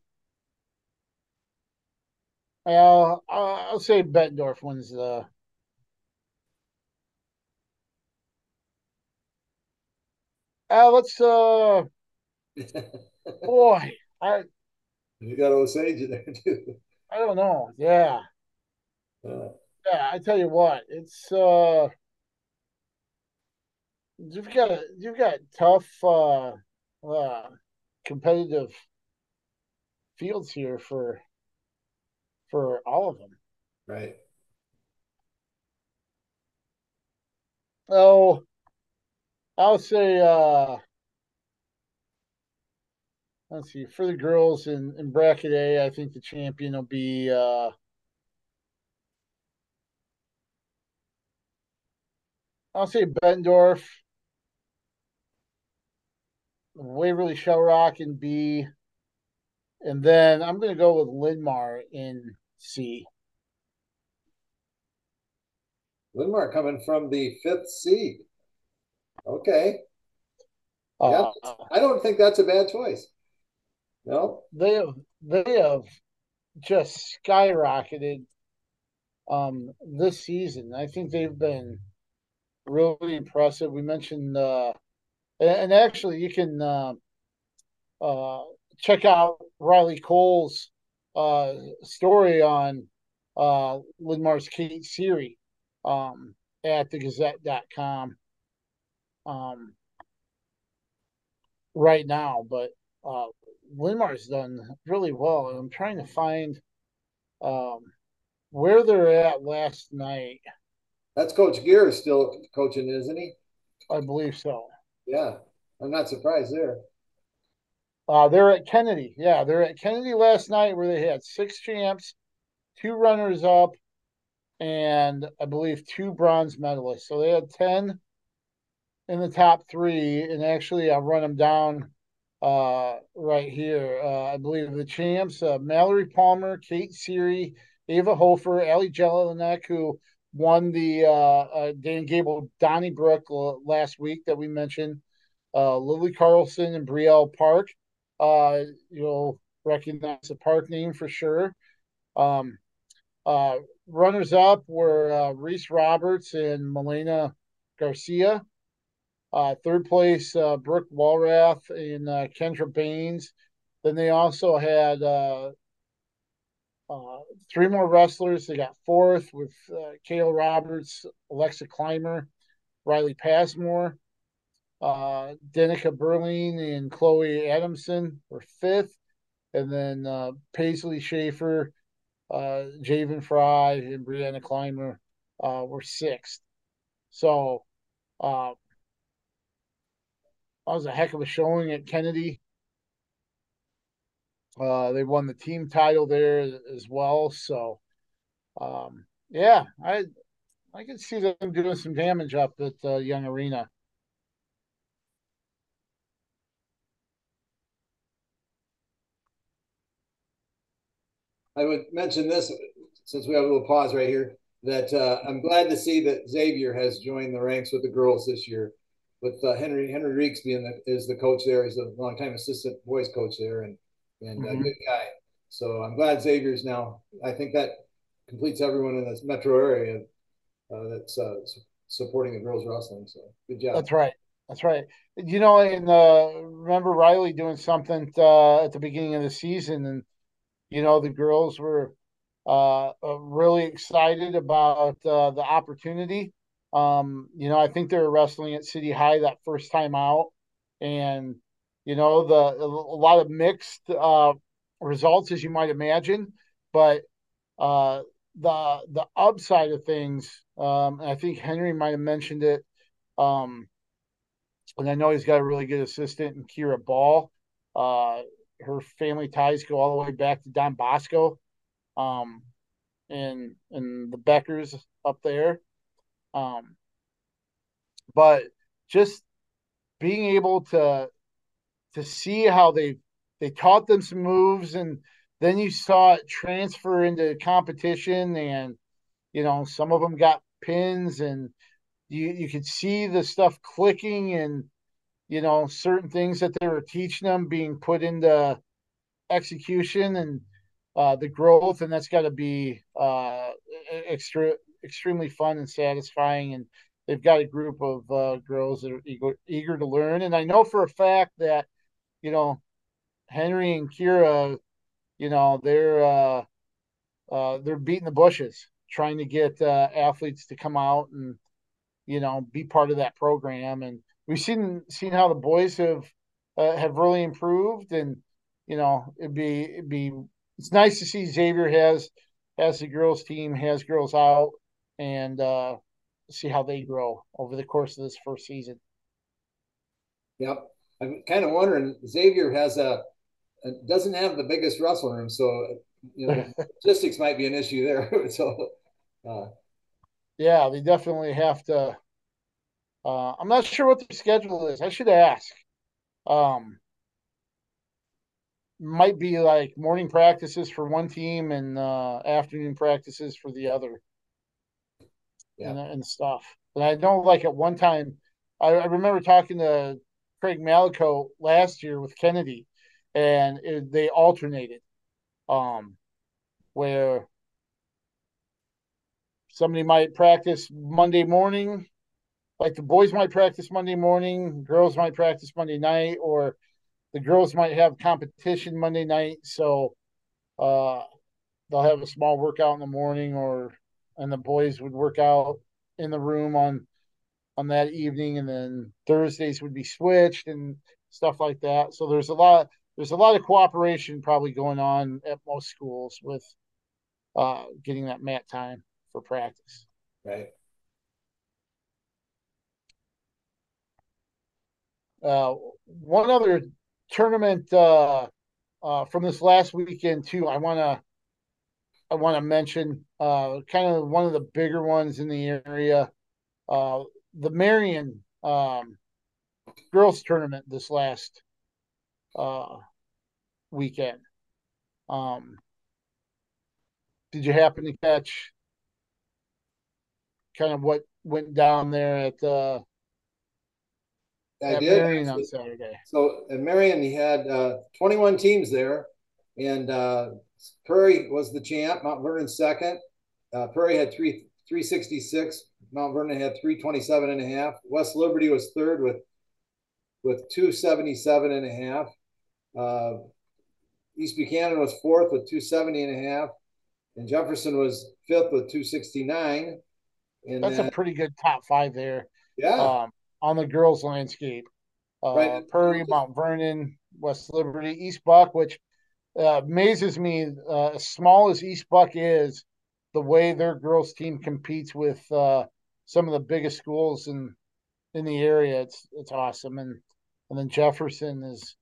Well, I'll say Bettendorf wins the. Uh, let's uh, boy, I you got Osage in there too. I don't know. Yeah. Uh, yeah, I tell you what, it's uh you've got you've got tough uh uh competitive fields here for for all of them. Right. Oh, I'll say uh let's see for the girls in, in bracket A, I think the champion will be uh I'll say Bettendorf, Waverly Shellrock in B, and then I'm going to go with Linn-Mar in C. Linn-Mar coming from the fifth seed. Okay. Uh, yeah, I don't think that's a bad choice. They have they have just skyrocketed um this season. I think they've been really impressive. We mentioned uh and actually you can uh, uh check out Riley Cole's uh story on uh Kate Siri um at the gazette.com um right now, but uh Linn-Mar's done really well. I'm trying to find um, where they're at last night. That's Coach Gear is still coaching, isn't he? I believe so. Yeah, I'm not surprised there. Uh, they're at Kennedy. Yeah, they're at Kennedy last night where they had six champs, two runners up, and I believe two bronze medalists. So they had 10 in the top three. And actually, I'll run them down uh, right here. Uh, I believe the champs, uh, Mallory Palmer, Kate Siri, Ava Hofer, Ali Jelinek, who won the uh, uh, Dan Gable Donnybrook last week that we mentioned, uh, Lily Carlson and Brielle Park. Uh, you'll recognize the park name for sure. Um, uh, runners up were uh, Reese Roberts and Melena Garcia. Uh, third place, uh, Brooke Walrath and uh, Kendra Baines. Then they also had uh, uh, three more wrestlers. They got fourth with uh, Kayla Roberts, Alexa Clymer, Riley Passmore, uh, Danica Berling, and Chloe Adamson were fifth. And then Paisley Schaefer, Javen Fry, and Brianna Clymer were sixth. So, that was a heck of a showing at Kennedy. Uh, they won the team title there as well. So, um, yeah, I I can see them doing some damage up at uh, Young Arena. I would mention this since we have a little pause right here that uh, I'm glad to see that Xavier has joined the ranks with the girls this year. With uh, Henry Henry Reeks being the, is the coach there, he's a longtime assistant boys coach there, and and mm-hmm. a good guy. So I'm glad Xavier's now. I think that completes everyone in this metro area uh, that's uh, supporting the girls wrestling. So good job. That's right. That's right. You know, and uh, remember Riley doing something uh, at the beginning of the season, and you know the girls were uh, uh, really excited about uh, the opportunity. Um, you know, I think they were wrestling at City High that first time out, and you know the a lot of mixed uh, results as you might imagine, but uh, the the upside of things, um, I think Henry might have mentioned it. Um, and I know he's got a really good assistant in Kira Ball. Uh, her family ties go all the way back to Don Bosco, um, and and the Beckers up there. Um, but just being able to to see how they they taught them some moves and then you saw it transfer into competition and you know some of them got pins and you you could see the stuff clicking and you know certain things that they were teaching them being put into execution and uh, the growth and that's got to be uh, extra extremely fun and satisfying and they've got a group of uh, girls that are eager, eager to learn. And i know for a fact that you know henry and kira you know they're uh, uh, they're beating the bushes trying to get uh, athletes to come out and you know be part of that program. And we've seen seen how the boys have uh, have really improved. And you know it'd be it'd be it's nice to see Xavier has has the girls team has girls out and uh, see how they grow over the course of this first season. Yep, I'm kind of wondering. Xavier has a doesn't have the biggest wrestling room, so you know logistics might be an issue there. so, uh, yeah, they definitely have to. Uh, I'm not sure what the schedule is. I should ask. Um, might be like morning practices for one team and uh, afternoon practices for the other. Yeah. And, and stuff. And I know, like at one time, I, I remember talking to Craig Malico last year with Kennedy, and it, they alternated um where somebody might practice Monday morning like the boys might practice Monday morning, girls might practice Monday night or the girls might have competition Monday night so uh they'll have a small workout in the morning or and the boys would work out in the room on on that evening and then Thursdays would be switched and stuff like that. So there's a lot there's a lot of cooperation probably going on at most schools with uh, getting that mat time for practice. Right. Uh, one other tournament uh, uh, from this last weekend too. I want to I want to mention uh, kind of one of the bigger ones in the area, uh, the Marion um, girls tournament this last uh, weekend. Um, did you happen to catch kind of what went down there at uh, I at did. Marion on Saturday? So at Marion, he had uh, 21 teams there, and uh, Prairie was the champ. Mount Vernon second. Uh, Prairie had three 366. Mount Vernon had 327 and a half. West Liberty was third with with 277 and a half. Uh, East Buchanan was fourth with 270 and a half. And Jefferson was fifth with 269. And That's then, a pretty good top five there. Yeah. Um, on the girls' landscape. Uh, right. Prairie, Mount Vernon, West Liberty, East Buck, which uh, amazes me. Uh, as small as East Buck is, the way their girls' team competes with uh, some of the biggest schools in in the area, it's it's awesome. And and then Jefferson is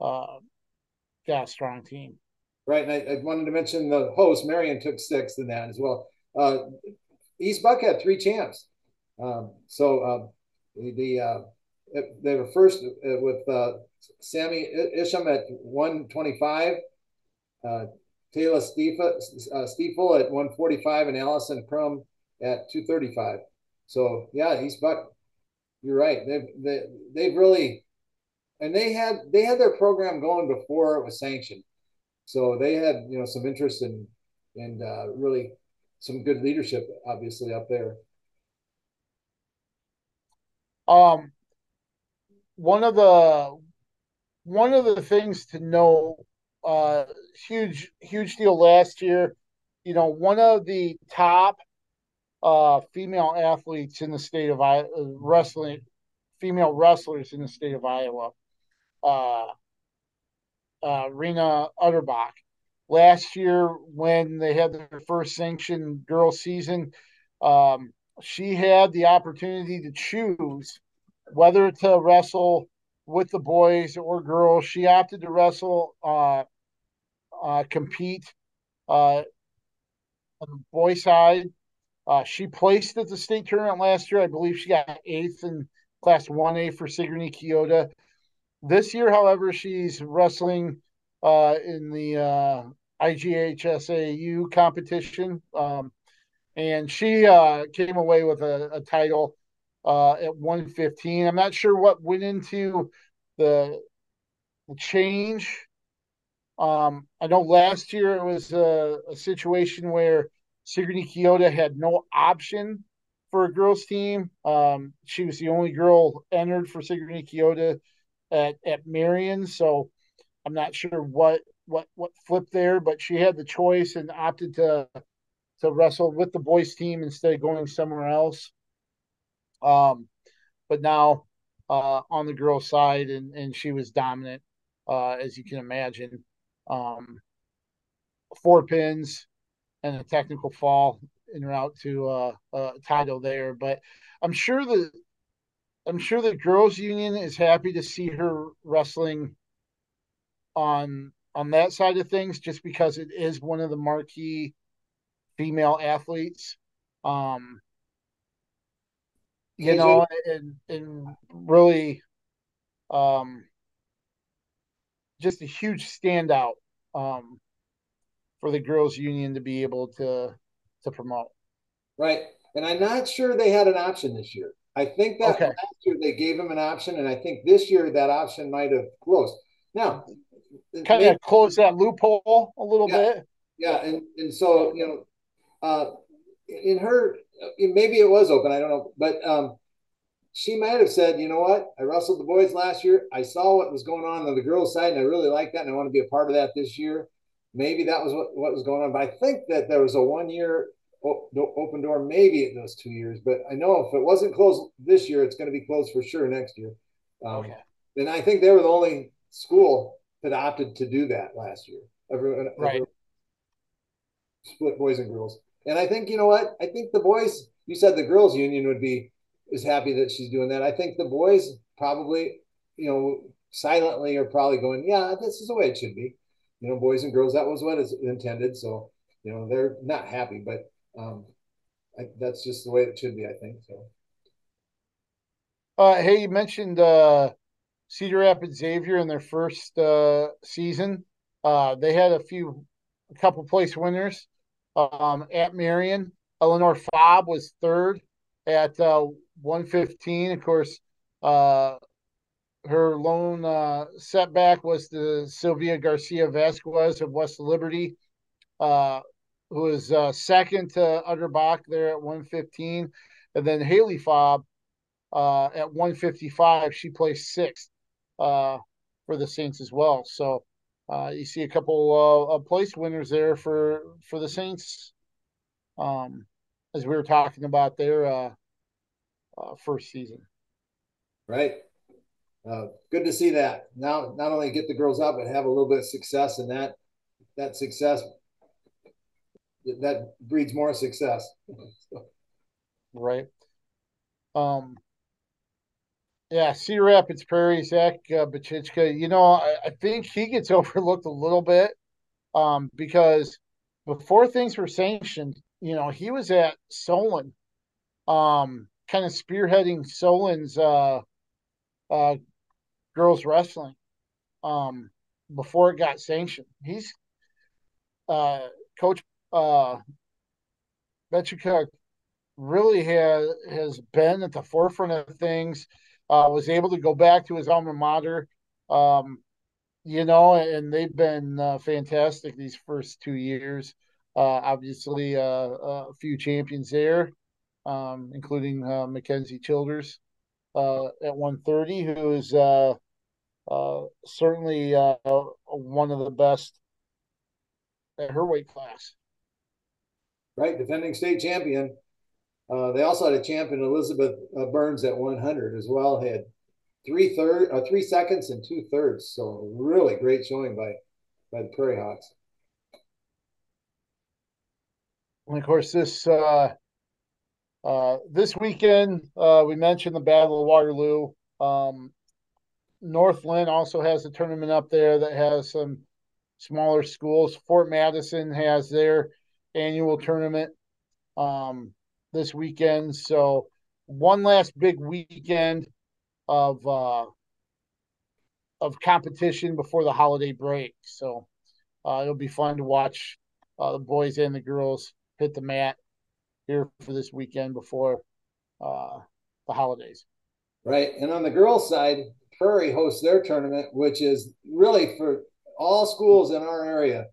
uh, a strong team. Right. And I, I, wanted to mention the host, Marion, took sixth in that as well. Uh, East Buck had three champs. Um, so um, the, uh, they were first with uh, Sammy Isham at 125, uh, Taylor Stiefel, uh, Stiefel at 145, and Allison Crum at 235. So yeah, East Buck, you're right. They've they, they've really, and they had they had their program going before it was sanctioned. So they had you know some interest in and uh, really some good leadership, obviously up there. Um, one of the one of the things to know, uh, huge huge deal last year. You know, one of the top uh, female athletes in the state of Iowa, wrestling, female wrestlers in the state of Iowa, uh, uh, Rena Utterbach. Last year, when they had their first sanctioned girl season, um, she had the opportunity to choose whether to wrestle with the boys or girls. She opted to wrestle, uh, uh, compete uh, on the boy side. Uh, she placed at the state tournament last year. I believe she got eighth in class 1A for Sigourney Keota. This year, however, she's wrestling uh, in the IGHSAU competition. Um, and she uh, came away with a, a title uh, at 115. I'm not sure what went into the, the change. Um, I know last year it was a, a situation where Sigourney Keota had no option for a girls team. Um, she was the only girl entered for Sigourney Keota at, at Marion. So I'm not sure what, what, what flipped there, but she had the choice and opted to to wrestle with the boys team instead of going somewhere else. Um, but now uh, on the girls' side, and and she was dominant, uh, as you can imagine. Um, four pins and a technical fall en route to uh, a title there. But I'm sure the I'm sure the girls' union is happy to see her wrestling on on that side of things, just because it is one of the marquee female athletes. Um, you know, and and really, um, just a huge standout um, for the girls' union to be able to to promote. Right, and I'm not sure they had an option this year. I think that okay. last year they gave them an option, and I think this year that option might have closed. Now, kind of close that loophole a little yeah, bit. Yeah, and and so you know, uh, in her, maybe it was open. I don't know, but um, she might have said, you know what? I wrestled the boys last year. I saw what was going on on the girls' side, and I really like that, and I want to be a part of that this year. Maybe that was what, what was going on. But I think that there was a one year open door, maybe in those two years. But I know if it wasn't closed this year, it's going to be closed for sure next year. Um, okay. And I think they were the only school that opted to do that last year. Everyone, right. Everyone split boys and girls. And I think you know what? I think the boys. You said the girls' union would be is happy that she's doing that. I think the boys probably, you know, silently are probably going, yeah, this is the way it should be. You know, boys and girls. That was what is intended. So you know, they're not happy, but um, I, that's just the way it should be. I think so. Uh, hey, you mentioned uh, Cedar Rapids Xavier in their first uh, season. Uh, they had a few, a couple place winners um, at Marion. Eleanor Fobb was third at uh, 115. Of course, uh, her lone uh, setback was the Sylvia Garcia Vasquez of West Liberty, uh, who was uh, second to Utterbach there at 115. And then Haley Fobb uh, at 155, she placed sixth uh, for the Saints as well. So uh, you see a couple uh, place winners there for for the Saints, um, as we were talking about their uh, first season. Right. Uh, good to see that. Now, not only get the girls out, but have a little bit of success, and that that success that breeds more success. right. Um. Yeah, Cedar Rapids Prairie, Zach uh, Bachichka. You know, I, I, think he gets overlooked a little bit um, because before things were sanctioned, you know, he was at Solon, um, kind of spearheading Solon's uh, uh, girls wrestling um, before it got sanctioned. He's uh, Coach uh, Betchuk really has has been at the forefront of things. Uh, was able to go back to his alma mater, um, you know, and they've been uh, fantastic these first two years. Uh, obviously, uh, a few champions there, um, including uh, Mackenzie Childers uh, at 130, who is certainly one of the best at her weight class. Right, defending state champion. Uh, they also had a champion, Elizabeth uh, Burns, at 100 as well. Had three third, uh, three seconds and two thirds. So really great showing by by the Prairie Hawks. And of course, this uh, uh, this weekend uh, we mentioned the Battle of Waterloo. Um, Northland also has a tournament up there that has some smaller schools. Fort Madison has their annual tournament um, this weekend. So one last big weekend of uh, of competition before the holiday break. So uh, it'll be fun to watch uh, the boys and the girls hit the mat here for this weekend before uh, the holidays. Right, and on the girls' side, Prairie hosts their tournament, which is really for all schools in our area.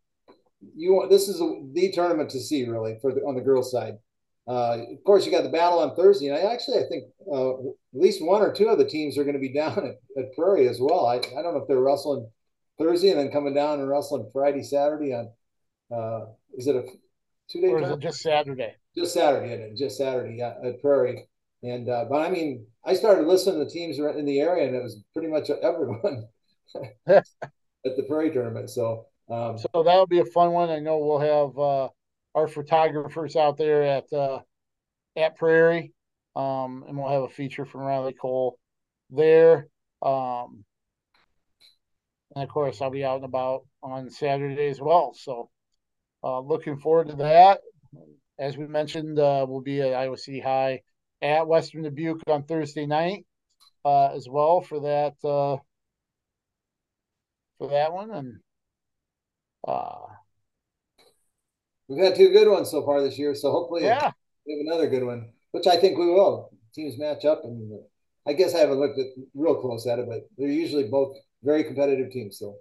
You want this is a, the tournament to see really for the, on the girls' side. Uh, of course, you got the battle on Thursday, and I actually I think uh, at least one or two of the teams are going to be down at, at Prairie as well. I, I don't know if they're wrestling Thursday and then coming down and wrestling Friday, Saturday on. Uh, is it a two day? Or is it just Saturday? Just Saturday, and just Saturday yeah, at Prairie. And uh, but I mean, I started listening to teams in the area, and it was pretty much everyone at the Prairie tournament. So um, so that'll be a fun one. I know we'll have uh, our photographers out there at uh, at Prairie, um, and we'll have a feature from Riley Cole there. Um, and of course, I'll be out and about on Saturday as well. So, uh, looking forward to that. As we mentioned, uh, we'll be at Iowa City High at Western Dubuque on Thursday night uh, as well for that uh, for that one, and uh, We've had two good ones so far this year, so hopefully yeah. we have another good one, which I think we will. Teams match up, and I guess I haven't looked at real close at it, but they're usually both very competitive teams. So,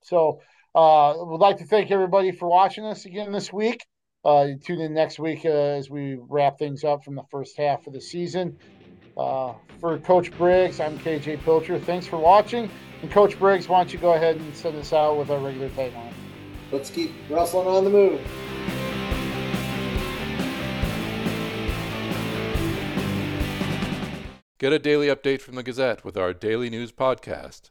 so uh, would like to thank everybody for watching us again this week. Uh, tune in next week uh, as we wrap things up from the first half of the season. Uh, for Coach Briggs, I'm KJ Pilcher. Thanks for watching. And Coach Briggs, why don't you go ahead and send us out with our regular tagline? let's keep wrestling on the move. Get a daily update from the Gazette with our daily news podcast.